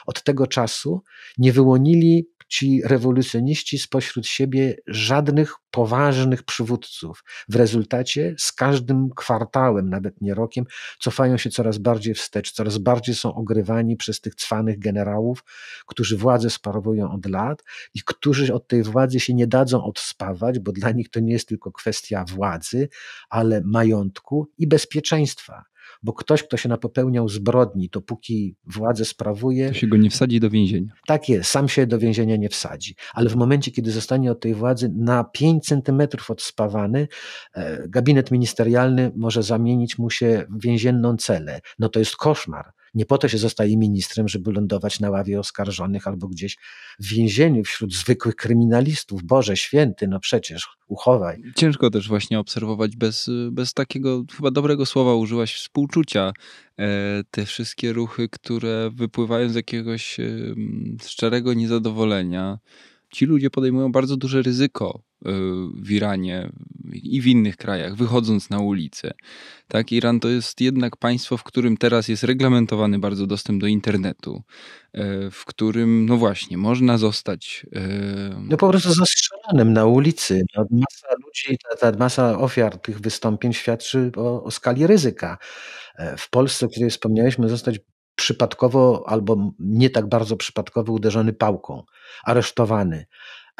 Od tego czasu nie wyłonili ci rewolucjoniści spośród siebie żadnych poważnych przywódców. W rezultacie z każdym kwartałem, nawet nie rokiem, cofają się coraz bardziej wstecz, coraz bardziej są ogrywani przez tych cwanych generałów, którzy władzę sprawują od lat i którzy od tej władzy się nie dadzą odspawać, bo dla nich to nie jest tylko kwestia władzy, ale majątku i bezpieczeństwa bo ktoś, kto się napopełniał zbrodni, to póki władzę sprawuje. To się go nie wsadzi do więzienia. Tak jest, sam się do więzienia nie wsadzi. Ale w momencie, kiedy zostanie od tej władzy na 5 centymetrów odspawany, e, gabinet ministerialny może zamienić mu się w więzienną celę. No to jest koszmar. Nie po to się zostaje ministrem, żeby lądować na ławie oskarżonych albo gdzieś w więzieniu wśród zwykłych kryminalistów. Boże święty, no przecież uchowaj. Ciężko też właśnie obserwować bez, bez takiego chyba dobrego słowa użyłaś współczucia e, te wszystkie ruchy, które wypływają z jakiegoś szczerego niezadowolenia. Ci ludzie podejmują bardzo duże ryzyko w Iranie i w innych krajach, wychodząc na ulicę. Tak, Iran to jest jednak państwo, w którym teraz jest reglamentowany bardzo dostęp do internetu, e, w którym, no właśnie, można zostać. E, no po prostu zastrzelanym na ulicy. No, masa ludzi, ta, ta, masa ofiar tych wystąpień świadczy o, o skali ryzyka. E, w Polsce, o której wspomniałeś, zostać przypadkowo albo nie tak bardzo przypadkowo uderzony pałką, aresztowany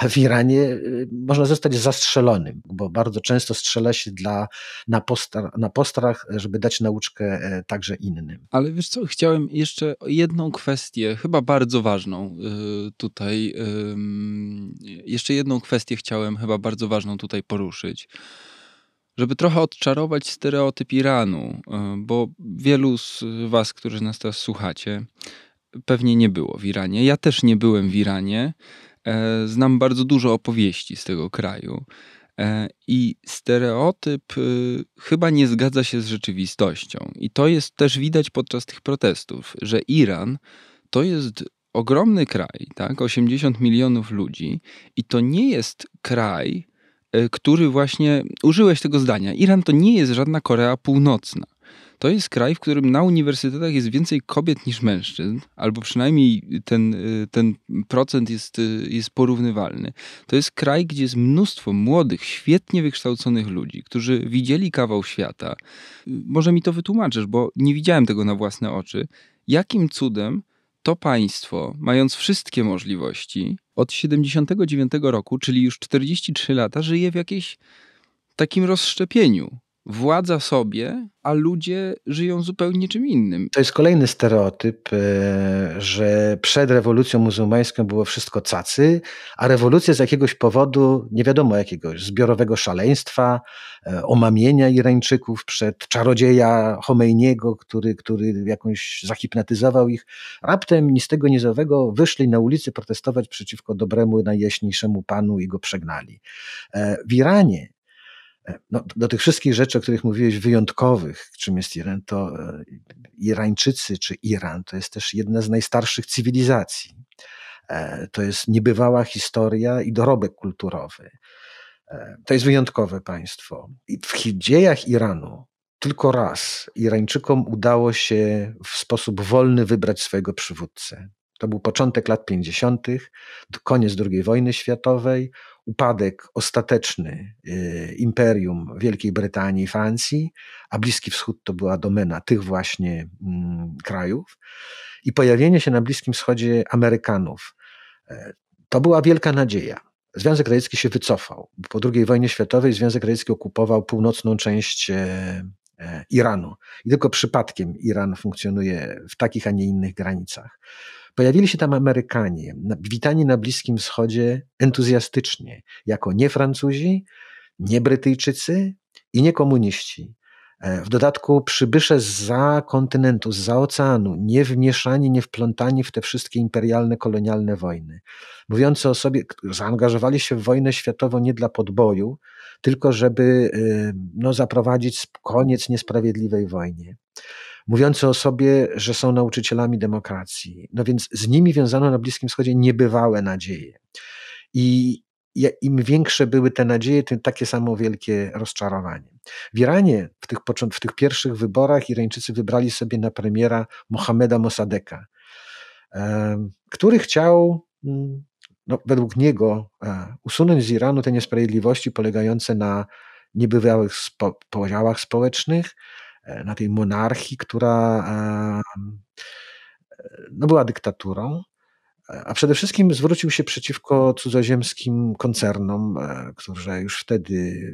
a w Iranie y, można zostać zastrzelonym, bo bardzo często strzela się dla, na, postar, na postrach, żeby dać nauczkę e, także innym. Ale wiesz co, chciałem jeszcze jedną kwestię, chyba bardzo ważną y, tutaj, jeszcze jedną kwestię chciałem chyba bardzo ważną tutaj poruszyć żeby trochę odczarować stereotyp Iranu, y, bo wielu z Was, którzy nas teraz słuchacie, pewnie nie było w Iranie. Ja też nie byłem w Iranie. E, znam bardzo dużo opowieści z tego kraju. E, I stereotyp chyba nie zgadza się z rzeczywistością. I to jest też widać podczas tych protestów, że Iran to jest ogromny kraj, tak? 80 milionów ludzi i to nie jest kraj, który właśnie użyłeś tego zdania. Iran to nie jest żadna Korea Północna. To jest kraj, w którym na uniwersytetach jest więcej kobiet niż mężczyzn, albo przynajmniej ten, y, ten procent jest, y, jest porównywalny. To jest kraj, gdzie jest mnóstwo młodych, świetnie wykształconych ludzi, którzy widzieli kawał świata. Może mi to wytłumaczysz, bo nie widziałem tego na własne oczy. Jakim cudem to państwo, mając wszystkie możliwości, od 79 roku, czyli już 43 lata, żyje w jakiejś takim rozszczepieniu władza sobie, a ludzie żyją zupełnie czym innym. To jest kolejny stereotyp, e, że przed rewolucją muzułmańską było wszystko cacy, a rewolucja z jakiegoś powodu, nie wiadomo jakiegoś, zbiorowego szaleństwa, e, omamienia Irańczyków przed czarodzieja Chomeiniego, który, który jakąś zahipnotyzował ich, raptem ni z tego nizowego wyszli na ulicy protestować przeciwko dobremu, najjaśniejszemu panu i go przegnali. E, w Iranie no, do tych wszystkich rzeczy, o których mówiłeś, wyjątkowych, czym jest Iran, to e, Irańczycy czy Iran to jest też jedna z najstarszych cywilizacji. E, to jest niebywała historia i dorobek kulturowy. E, to jest wyjątkowe państwo. I w dziejach Iranu tylko raz Irańczykom udało się w sposób wolny wybrać swojego przywódcę. To był początek lat 50., koniec II wojny światowej upadek ostateczny y, imperium Wielkiej Brytanii i Francji, a Bliski Wschód to była domena tych właśnie mm, krajów i pojawienie się na Bliskim Wschodzie Amerykanów. E, to była wielka nadzieja. Związek Radziecki się wycofał. Po II wojnie światowej Związek Radziecki okupował północną część e, e, Iranu. I tylko przypadkiem Iran funkcjonuje w takich, a nie innych granicach. Pojawili się tam Amerykanie, witani na Bliskim Wschodzie entuzjastycznie, jako nie Francuzi, nie Brytyjczycy i nie komuniści. E, w dodatku przybysze za kontynentu, za oceanu, nie wmieszani, nie wplątani w te wszystkie imperialne, kolonialne wojny. Mówiący o sobie, zaangażowali się w wojnę światową nie dla podboju, tylko żeby e, no, zaprowadzić koniec niesprawiedliwej wojnie mówiący o sobie, że są nauczycielami demokracji. No więc z nimi wiązano na Bliskim Wschodzie niebywałe nadzieje. I im większe były te nadzieje, tym takie samo wielkie rozczarowanie. W Iranie w tych, w tych pierwszych wyborach Irańczycy wybrali sobie na premiera Mohameda Mossadeka, który chciał mm, no, według niego e, usunąć z Iranu te niesprawiedliwości polegające na niebywałych spo, podziałach społecznych, na tej monarchii, która no była dyktaturą, e, a przede wszystkim zwrócił się przeciwko cudzoziemskim koncernom, e, które już wtedy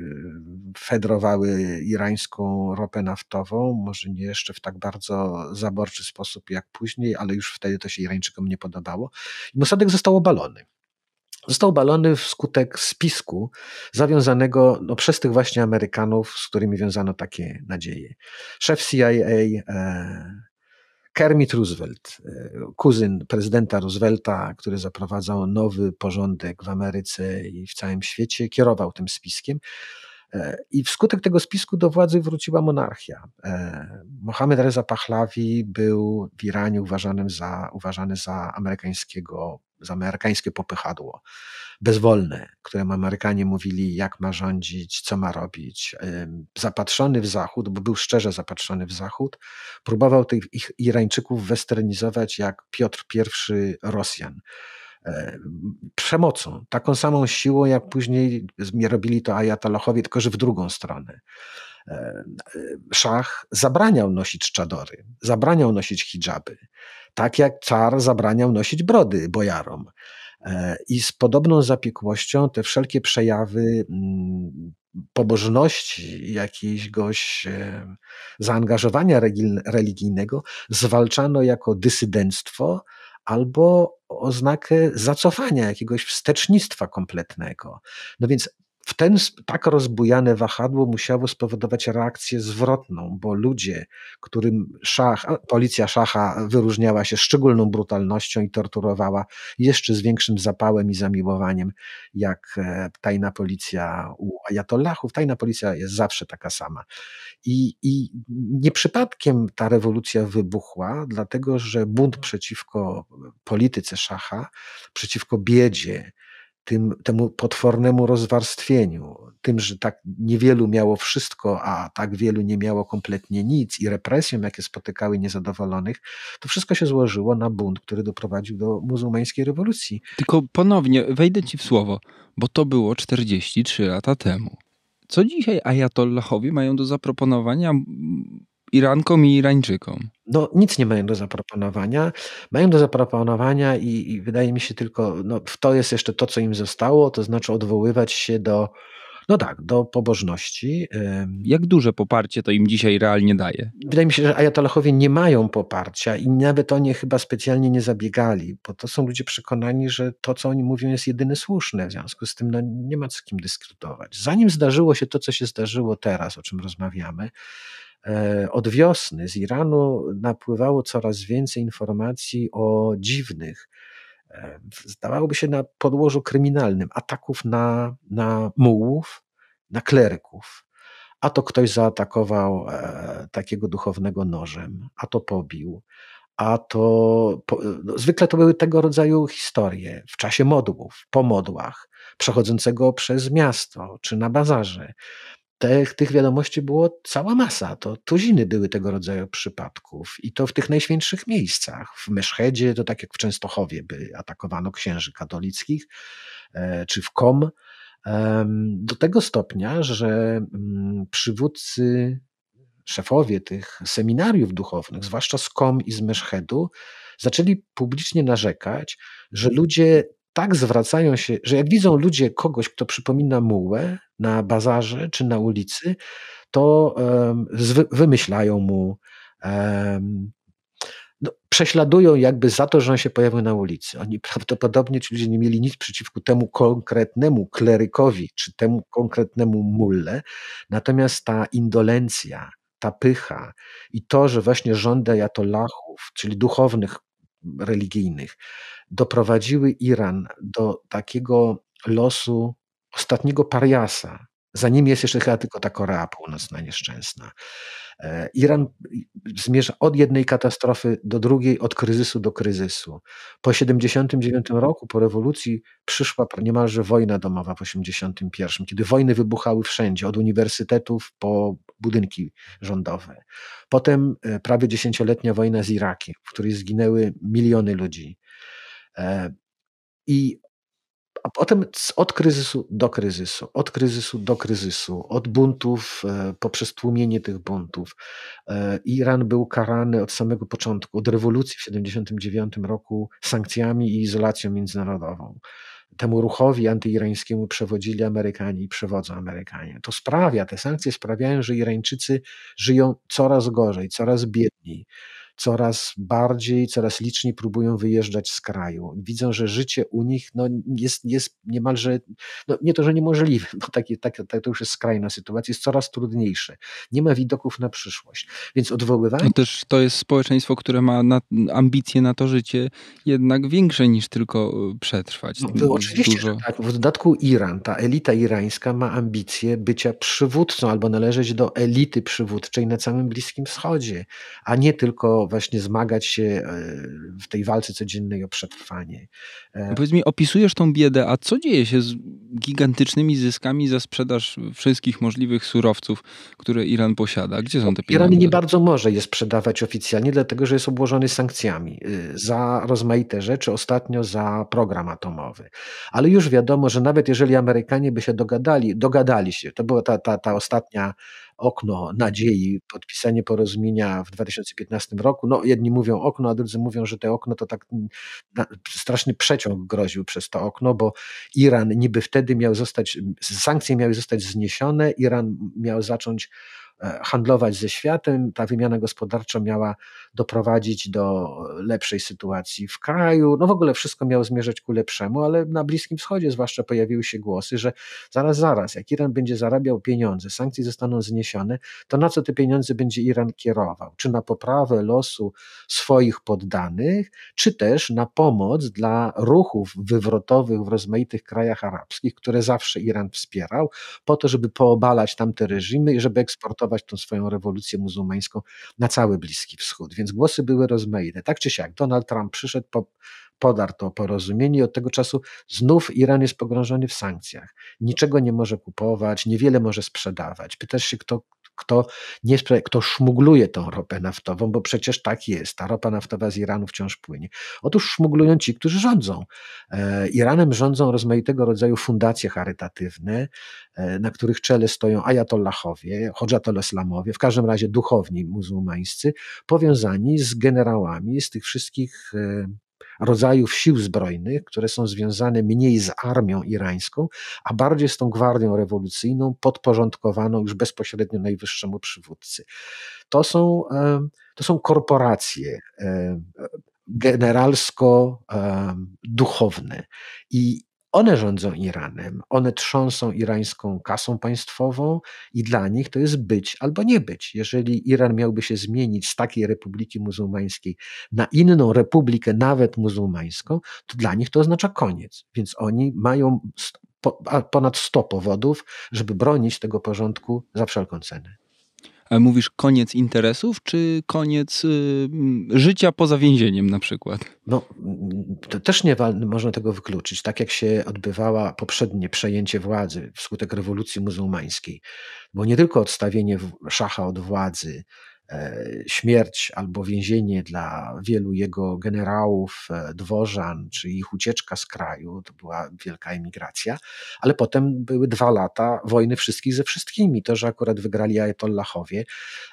fedrowały irańską ropę naftową, może nie jeszcze w tak bardzo zaborczy sposób jak później, ale już wtedy to się Irańczykom nie podobało. I Mossadegh został obalony. Został obalony wskutek spisku zawiązanego no, przez tych właśnie Amerykanów, z którymi wiązano takie nadzieje. Szef CIA e, Kermit Roosevelt, e, kuzyn prezydenta Roosevelta, który zaprowadzał nowy porządek w Ameryce i w całym świecie, kierował tym spiskiem. E, I wskutek tego spisku do władzy wróciła monarchia. E, Mohamed Reza Pahlavi był w Iranie uważanym za, uważany za amerykańskiego, za amerykańskie popychadło, bezwolne, którym Amerykanie mówili, jak ma rządzić, co ma robić. E, zapatrzony w Zachód, bo był szczerze zapatrzony w Zachód, próbował tych Irańczyków westernizować jak Piotr I Rosjan przemocą, taką samą siłą, jak później robili to Ayatollahowie, tylko że w drugą stronę. E, e, szach zabraniał nosić czadory, zabraniał nosić hijaby, tak jak car zabraniał nosić brody bojarom. I z podobną zapiekłością te wszelkie przejawy mm, pobożności, jakiegoś zaangażowania religijnego zwalczano jako dysydenctwo, albo oznakę zacofania, jakiegoś wstecznictwa kompletnego. No więc w ten tak rozbujane wahadło musiało spowodować reakcję zwrotną, bo ludzie, którym szach, policja szacha wyróżniała się szczególną brutalnością i torturowała jeszcze z większym zapałem i zamiłowaniem, jak e, tajna policja u ajatollahów. Tajna policja jest zawsze taka sama. I, I nie przypadkiem ta rewolucja wybuchła, dlatego że bunt przeciwko polityce szacha, przeciwko biedzie, tym, temu potwornemu rozwarstwieniu, tym, że tak niewielu miało wszystko, a tak wielu nie miało kompletnie nic i represjom, jakie spotykały niezadowolonych, to wszystko się złożyło na bunt, który doprowadził do muzułmańskiej rewolucji. Tylko ponownie wejdę ci w słowo, bo to było 43 lata temu. Co dzisiaj ajatollahowie mają do zaproponowania Irankom i Irańczykom? No, nic nie mają do zaproponowania. Mają do zaproponowania i, i wydaje mi się tylko, no, to jest jeszcze to, co im zostało, to znaczy odwoływać się do, no tak, do pobożności. Jak duże poparcie to im dzisiaj realnie daje? Wydaje mi się, że ajatollahowie nie mają poparcia i nawet oni chyba specjalnie nie zabiegali, bo to są ludzie przekonani, że to, co oni mówią, jest jedyne słuszne. W związku z tym no, nie ma z kim dyskutować. Zanim zdarzyło się to, co się zdarzyło teraz, o czym rozmawiamy, od wiosny z Iranu napływało coraz więcej informacji o dziwnych, e, zdawałoby się na podłożu kryminalnym, ataków na, na mułów, na kleryków. A to ktoś zaatakował e, takiego duchownego nożem, a to pobił, a to no, zwykle to były tego rodzaju historie w czasie modłów, po modłach, przechodzącego przez miasto czy na bazarze tych, tych wiadomości było cała masa. To tuziny były tego rodzaju przypadków i to w tych najświętszych miejscach. W Meszhedzie, to tak jak w Częstochowie, by atakowano księży katolickich, e, czy w Kom. Do tego stopnia, że mm, przywódcy, szefowie tych seminariów duchownych, zwłaszcza z Kom i z Meszhedu, zaczęli publicznie narzekać, że ludzie tak zwracają się, że jak widzą ludzie kogoś, kto przypomina mułę na bazarze czy na ulicy, to wymyślają mu, no, prześladują jakby za to, że on się pojawił na ulicy. Oni prawdopodobnie, ci ludzie nie mieli nic przeciwko temu konkretnemu klerykowi, czy temu konkretnemu mulle, natomiast ta indolencja, ta pycha i to, że właśnie rządy ajatollahów, czyli duchownych religijnych, doprowadziły Iran do takiego losu ostatniego pariasa. Za nim jest jeszcze chyba tylko ta Korea Północna nieszczęsna. E, Iran zmierza od jednej katastrofy do drugiej, od kryzysu do kryzysu. Po 79 roku, po rewolucji, przyszła niemalże wojna domowa w 81, kiedy wojny wybuchały wszędzie, od uniwersytetów po budynki rządowe. Potem e, prawie dziesięcioletnia wojna z Irakiem, w której zginęły miliony ludzi. E, I a potem od kryzysu do kryzysu, od kryzysu do kryzysu, od buntów e, poprzez tłumienie tych buntów. E, Iran był karany od samego początku, od rewolucji w 1979 roku sankcjami i izolacją międzynarodową. Temu ruchowi antyirańskiemu przewodzili Amerykanie i przewodzą Amerykanie. To sprawia, te sankcje sprawiają, że Irańczycy żyją coraz gorzej, coraz biedniej coraz bardziej, coraz liczniej próbują wyjeżdżać z kraju. Widzą, że życie u nich no, jest, jest niemalże, no, nie to, że niemożliwe, bo takie, tak, tak, to już jest skrajna sytuacja, jest coraz trudniejsze. Nie ma widoków na przyszłość. Więc odwoływanie... No też to jest społeczeństwo, które ma na, ambicje na to życie jednak większe niż tylko e, przetrwać. No, no oczywiście, dużo... tak. W dodatku Iran, ta elita irańska ma ambicje bycia przywódcą albo należeć do elity przywódczej na całym Bliskim Wschodzie, a nie tylko właśnie zmagać się e, w tej walce codziennej o przetrwanie. E, powiedz mi, opisujesz tą biedę, a co dzieje się z gigantycznymi zyskami za sprzedaż wszystkich możliwych surowców, które Iran posiada? Gdzie są te pieniądze? Iran nie bardzo może je sprzedawać oficjalnie, dlatego że jest obłożony sankcjami y, za rozmaite rzeczy, ostatnio za program atomowy. Ale już wiadomo, że nawet jeżeli Amerykanie by się dogadali, dogadali się, to była ta, ta, ta ostatnia okno nadziei, podpisanie porozumienia w 2015 roku. No, jedni mówią okno, a drudzy mówią, że to okno to tak straszny przeciąg groził przez to okno, bo Iran niby wtedy miał zostać, sankcje miały zostać zniesione, Iran miał zacząć e, handlować ze światem. Ta wymiana gospodarcza miała doprowadzić do lepszej sytuacji w kraju. No w ogóle wszystko miało zmierzać ku lepszemu, ale na Bliskim Wschodzie zwłaszcza pojawiły się głosy, że zaraz, zaraz, jak Iran będzie zarabiał pieniądze, sankcje zostaną zniesione, to na co te pieniądze będzie Iran kierował? Czy na poprawę losu swoich poddanych, czy też na pomoc dla ruchów wywrotowych w rozmaitych krajach arabskich, które zawsze Iran wspierał, po to, żeby poobalać tamte reżimy i żeby eksportować tą swoją rewolucję muzułmańską na cały Bliski Wschód. Więc głosy były rozmaite. Tak czy siak, Donald Trump przyszedł po podarł to porozumienie i od tego czasu znów Iran jest pogrążony w sankcjach. Niczego nie może kupować, niewiele może sprzedawać. Pytasz się, kto, kto, nie, kto szmugluje tą ropę naftową, bo przecież tak jest, ta ropa naftowa z Iranu wciąż płynie. Otóż szmuglują ci, którzy rządzą. E, Iranem rządzą rozmaitego rodzaju fundacje charytatywne, e, na których czele stoją ajatollahowie, hodżatol-islamowie, w każdym razie duchowni muzułmańscy, powiązani z generałami z tych wszystkich e, rodzajów sił zbrojnych, które są związane mniej z armią irańską, a bardziej z tą gwardią rewolucyjną, podporządkowaną już bezpośrednio najwyższemu przywódcy. To są, to są korporacje generalsko-duchowne i one rządzą Iranem, one trząsą irańską kasą państwową i dla nich to jest być albo nie być. Jeżeli Iran miałby się zmienić z takiej republiki muzułmańskiej na inną republikę, nawet muzułmańską, to dla nich to oznacza koniec. Więc oni mają ponad 100 powodów, żeby bronić tego porządku za wszelką cenę. Ale mówisz koniec interesów, czy koniec y, życia poza więzieniem na przykład? No, to też nie można tego wykluczyć. Tak jak się odbywała poprzednie przejęcie władzy wskutek rewolucji muzułmańskiej, bo nie tylko odstawienie szacha od władzy, E, śmierć albo więzienie dla wielu jego generałów, e, dworzan, czy ich ucieczka z kraju, to była wielka emigracja, ale potem były dwa lata wojny wszystkich ze wszystkimi. To, że akurat wygrali Ayatollahowie,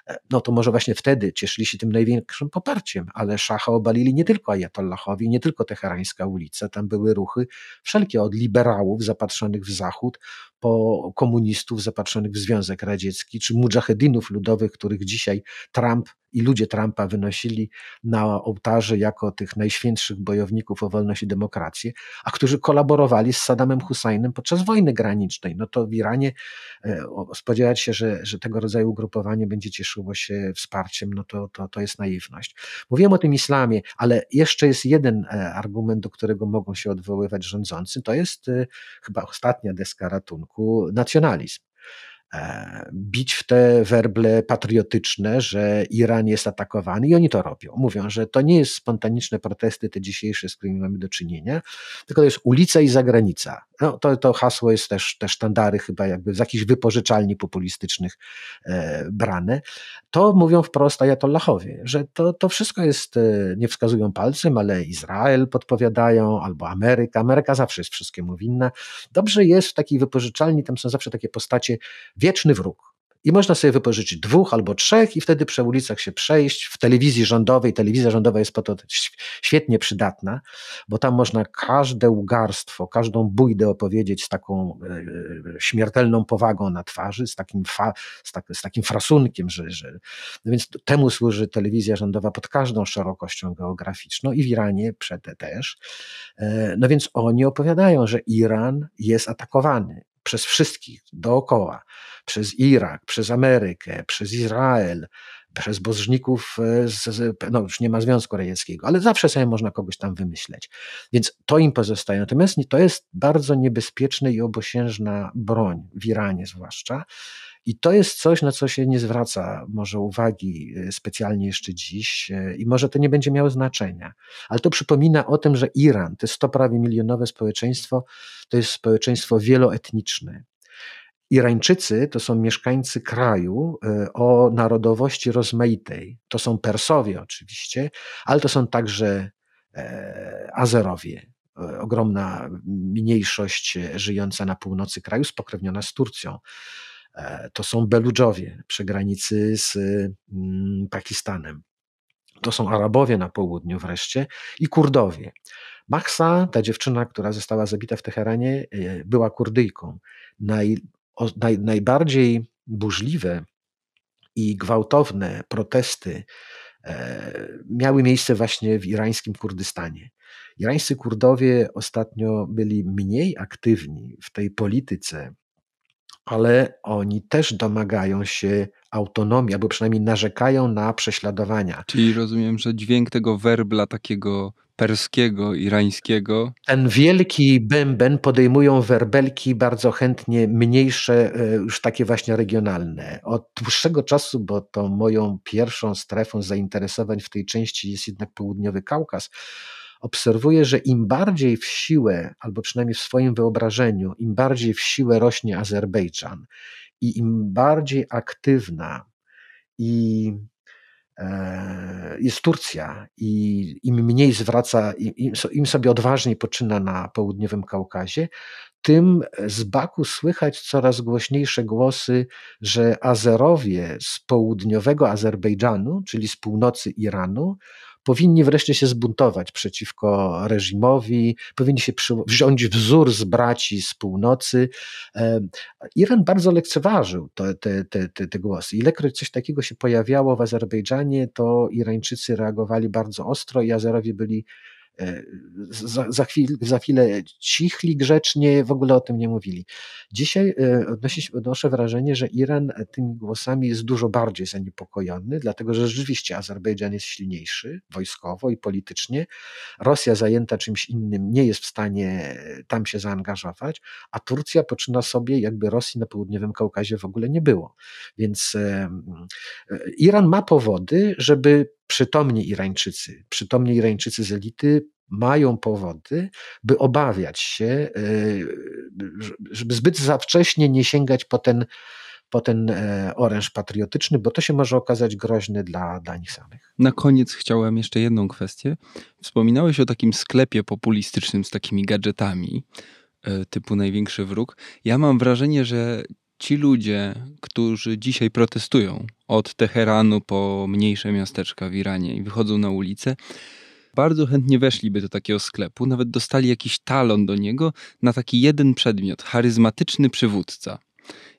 e, no to może właśnie wtedy cieszyli się tym największym poparciem, ale szacha obalili nie tylko Ayatollahowie, nie tylko Teherańska ulica, tam były ruchy wszelkie od liberałów zapatrzonych w zachód, po komunistów zapatrzonych w Związek Radziecki, czy mujahedinów ludowych, których dzisiaj Trump i ludzie Trumpa wynosili na ołtarze jako tych najświętszych bojowników o wolność i demokrację, a którzy kolaborowali z Saddamem Husseinem podczas wojny granicznej. No to w Iranie e, spodziewać się, że, że tego rodzaju ugrupowanie będzie cieszyło się wsparciem, no to, to, to jest naiwność. Mówiłem o tym islamie, ale jeszcze jest jeden e, argument, do którego mogą się odwoływać rządzący, to jest e, chyba ostatnia deska ratunku, nacjonalizm. E, bić w te werble patriotyczne, że Iran jest atakowany i oni to robią. Mówią, że to nie jest spontaniczne protesty te dzisiejsze, z którymi mamy do czynienia, tylko to jest ulica i zagranica. No, to, to hasło jest też te sztandary chyba jakby z jakichś wypożyczalni populistycznych e, brane. To mówią wprost ajatollahowie, że to, to wszystko jest, e, nie wskazują palcem, ale Izrael podpowiadają, albo Ameryka. Ameryka zawsze jest wszystkiemu winna. Dobrze jest w takiej wypożyczalni, tam są zawsze takie postacie wieczny wróg. I można sobie wypożyczyć dwóch albo trzech i wtedy przy ulicach się przejść. W telewizji rządowej, telewizja rządowa jest po to świetnie przydatna, bo tam można każde ugarstwo, każdą bójdę opowiedzieć z taką e, e, śmiertelną powagą na twarzy, z takim, fa, z, tak, z takim frasunkiem, że, że no więc temu służy telewizja rządowa pod każdą szerokością geograficzną i w Iranie przed też. E, no więc oni opowiadają, że Iran jest atakowany przez wszystkich dookoła, przez Irak, przez Amerykę, przez Izrael, przez bożników, e, z, no już nie ma Związku Radzieckiego, ale zawsze sobie można kogoś tam wymyśleć. Więc to im pozostaje. Natomiast to jest bardzo niebezpieczna i obosiężna broń, w Iranie zwłaszcza, i to jest coś, na co się nie zwraca może uwagi e, specjalnie jeszcze dziś e, i może to nie będzie miało znaczenia. Ale to przypomina o tym, że Iran, to jest 100 prawie milionowe społeczeństwo, to jest społeczeństwo wieloetniczne. Irańczycy to są mieszkańcy kraju e, o narodowości rozmaitej. To są Persowie oczywiście, ale to są także Azerowie, ogromna mniejszość żyjąca na północy kraju, spokrewniona z Turcją. E, to są Beludżowie przy granicy z mm, Pakistanem. To są Arabowie na południu wreszcie i Kurdowie. Mahsa, ta dziewczyna, która została zabita w Teheranie, e, była Kurdyjką. Naj, naj, najbardziej burzliwe i gwałtowne protesty e, miały miejsce właśnie w irańskim Kurdystanie. Irańscy Kurdowie ostatnio byli mniej aktywni w tej polityce, ale oni też domagają się autonomii, albo przynajmniej narzekają na prześladowania. Czyli rozumiem, że dźwięk tego werbla takiego perskiego, irańskiego. Ten wielki bęben podejmują werbelki bardzo chętnie mniejsze, e, już takie właśnie regionalne. Od dłuższego czasu, bo to moją pierwszą strefą zainteresowań w tej części jest jednak południowy Kaukaz, obserwuję, że im bardziej w siłę, albo przynajmniej w swoim wyobrażeniu, im bardziej w siłę rośnie Azerbejdżan i im bardziej aktywna i e, jest Turcja i im mniej zwraca, im, im sobie odważniej poczyna na południowym Kaukazie, tym z Baku słychać coraz głośniejsze głosy, że Azerowie z południowego Azerbejdżanu, czyli z północy Iranu, powinni wreszcie się zbuntować przeciwko reżimowi, powinni się wziąć wzór z braci z północy. Iran bardzo lekceważył te, te, te, te, głosy. Ilekroć coś takiego się pojawiało w Azerbejdżanie, to Irańczycy reagowali bardzo ostro i Azerowie byli za, za, chwil, za chwilę cichli grzecznie, w ogóle o tym nie mówili. Dzisiaj e, odnosi, odnoszę wrażenie, że Iran tymi głosami jest dużo bardziej zaniepokojony, dlatego że rzeczywiście Azerbejdżan jest silniejszy wojskowo i politycznie. Rosja zajęta czymś innym nie jest w stanie tam się zaangażować, a Turcja poczyna sobie, jakby Rosji na południowym Kaukazie w ogóle nie było. Więc e, Iran ma powody, żeby przytomni Irańczycy, przytomni Irańczycy z elity mają powody, by obawiać się, e, żeby zbyt za wcześnie nie sięgać po ten, po ten e, oręż patriotyczny, bo to się może okazać groźne dla, dla nich samych. Na koniec chciałem jeszcze jedną kwestię. Wspominałeś o takim sklepie populistycznym z takimi gadżetami e, typu największy wróg. Ja mam wrażenie, że ci ludzie, którzy dzisiaj protestują od Teheranu po mniejsze miasteczka w Iranie i wychodzą na ulicę, bardzo chętnie weszliby do takiego sklepu, nawet dostali jakiś talon do niego na taki jeden przedmiot charyzmatyczny przywódca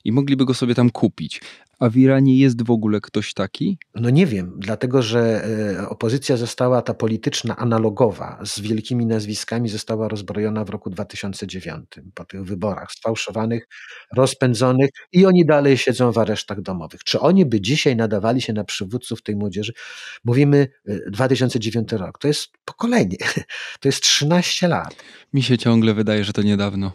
i mogliby go sobie tam kupić. A w Iranie jest w ogóle ktoś taki? No nie wiem, dlatego że e, opozycja została ta polityczna, analogowa, z wielkimi nazwiskami, została rozbrojona w roku 2009 po tych wyborach sfałszowanych, rozpędzonych i oni dalej siedzą w aresztach domowych. Czy oni by dzisiaj nadawali się na przywódców tej młodzieży? Mówimy 2009 e, rok, to jest pokolenie, to jest 13 lat. Mi się ciągle wydaje, że to niedawno.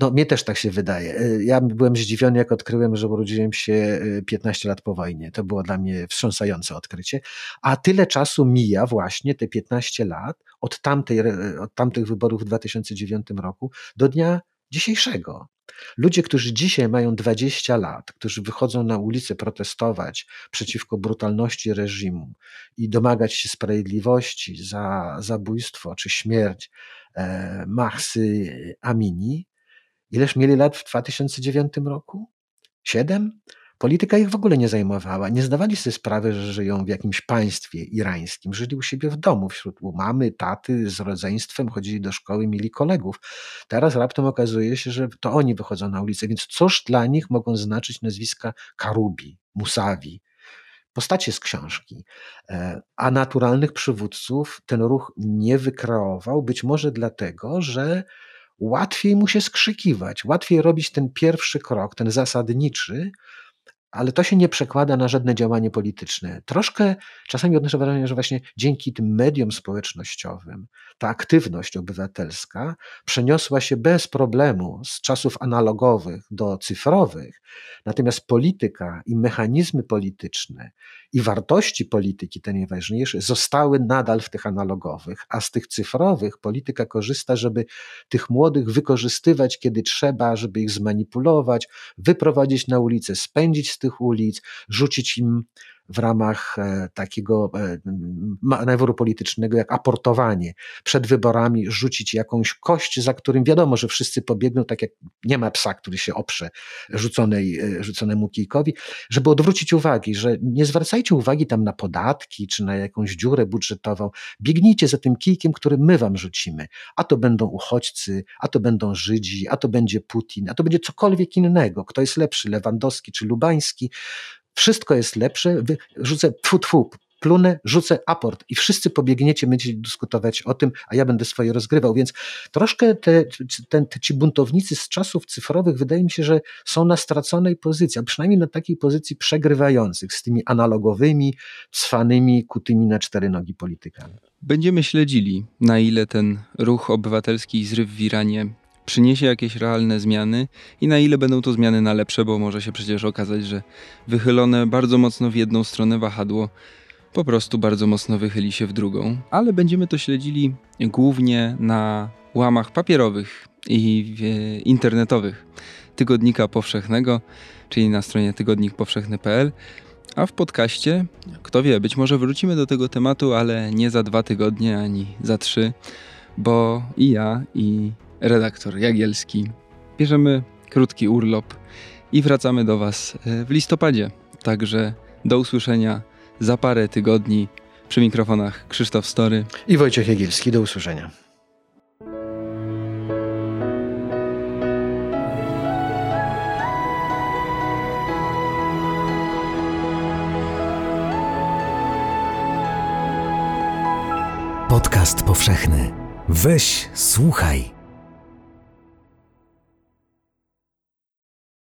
No, mnie też tak się wydaje. E, ja byłem zdziwiony, jak odkryłem, że urodziłem się 15 e, lat po wojnie. To było dla mnie wstrząsające odkrycie. A tyle czasu mija właśnie, te 15 lat, od, tamtej, od tamtych wyborów w 2009 roku do dnia dzisiejszego. Ludzie, którzy dzisiaj mają 20 lat, którzy wychodzą na ulicę protestować przeciwko brutalności reżimu i domagać się sprawiedliwości za zabójstwo czy śmierć e, Mahsy Amini, Ileż mieli lat w 2009 roku? Siedem? Polityka ich w ogóle nie zajmowała. Nie zdawali sobie sprawy, że żyją w jakimś państwie irańskim. Żyli u siebie w domu, wśród mamy, taty, z rodzeństwem, chodzili do szkoły, mieli kolegów. Teraz raptem okazuje się, że to oni wychodzą na ulicę. Więc cóż dla nich mogą znaczyć nazwiska Karubi, Musawi, postacie z książki. E, a naturalnych przywódców ten ruch nie wykreował, być może dlatego, że łatwiej mu się skrzykiwać, łatwiej robić ten pierwszy krok, ten zasadniczy, ale to się nie przekłada na żadne działanie polityczne. Troszkę czasami odnoszę wrażenie, że właśnie dzięki tym mediom społecznościowym ta aktywność obywatelska przeniosła się bez problemu z czasów analogowych do cyfrowych, natomiast polityka i mechanizmy polityczne i wartości polityki, te najważniejsze, zostały nadal w tych analogowych, a z tych cyfrowych polityka korzysta, żeby tych młodych wykorzystywać, kiedy trzeba, żeby ich zmanipulować, wyprowadzić na ulicę, spędzić z tych ulic, rzucić im w ramach e, takiego e, manewru politycznego jak aportowanie. Przed wyborami rzucić jakąś kość, za którym wiadomo, że wszyscy pobiegną, tak jak nie ma psa, który się oprze rzuconej, e, rzuconemu kijkowi, żeby odwrócić uwagi, że nie zwracajcie uwagi tam na podatki czy na jakąś dziurę budżetową. Biegnijcie za tym kijkiem, który my wam rzucimy. A to będą uchodźcy, a to będą Żydzi, a to będzie Putin, a to będzie cokolwiek innego. Kto jest lepszy, Lewandowski czy Lubański? Wszystko jest lepsze, rzucę tfu, tfu, plunę, rzucę aport i wszyscy pobiegniecie, będziecie dyskutować o tym, a ja będę swoje rozgrywał. Więc troszkę te, te, te, ci buntownicy z czasów cyfrowych wydaje mi się, że są na straconej pozycji, a przynajmniej na takiej pozycji przegrywających z tymi analogowymi, cwanymi, kutymi na cztery nogi politykami. Będziemy śledzili, na ile ten ruch obywatelski i zryw w Iranie przyniesie jakieś realne zmiany i na ile będą to zmiany na lepsze, bo może się przecież okazać, że wychylone bardzo mocno w jedną stronę wahadło po prostu bardzo mocno wychyli się w drugą, ale będziemy to śledzili głównie na łamach papierowych i internetowych Tygodnika Powszechnego, czyli na stronie tygodnikpowszechny.pl, a w podcaście, kto wie, być może wrócimy do tego tematu, ale nie za dwa tygodnie ani za trzy, bo i ja, i redaktor Jagielski bierzemy krótki urlop i wracamy do Was e, w listopadzie. Także do usłyszenia za parę tygodni. Przy mikrofonach Krzysztof Story i Wojciech Jagielski. Do usłyszenia. Podcast powszechny. Weź, słuchaj.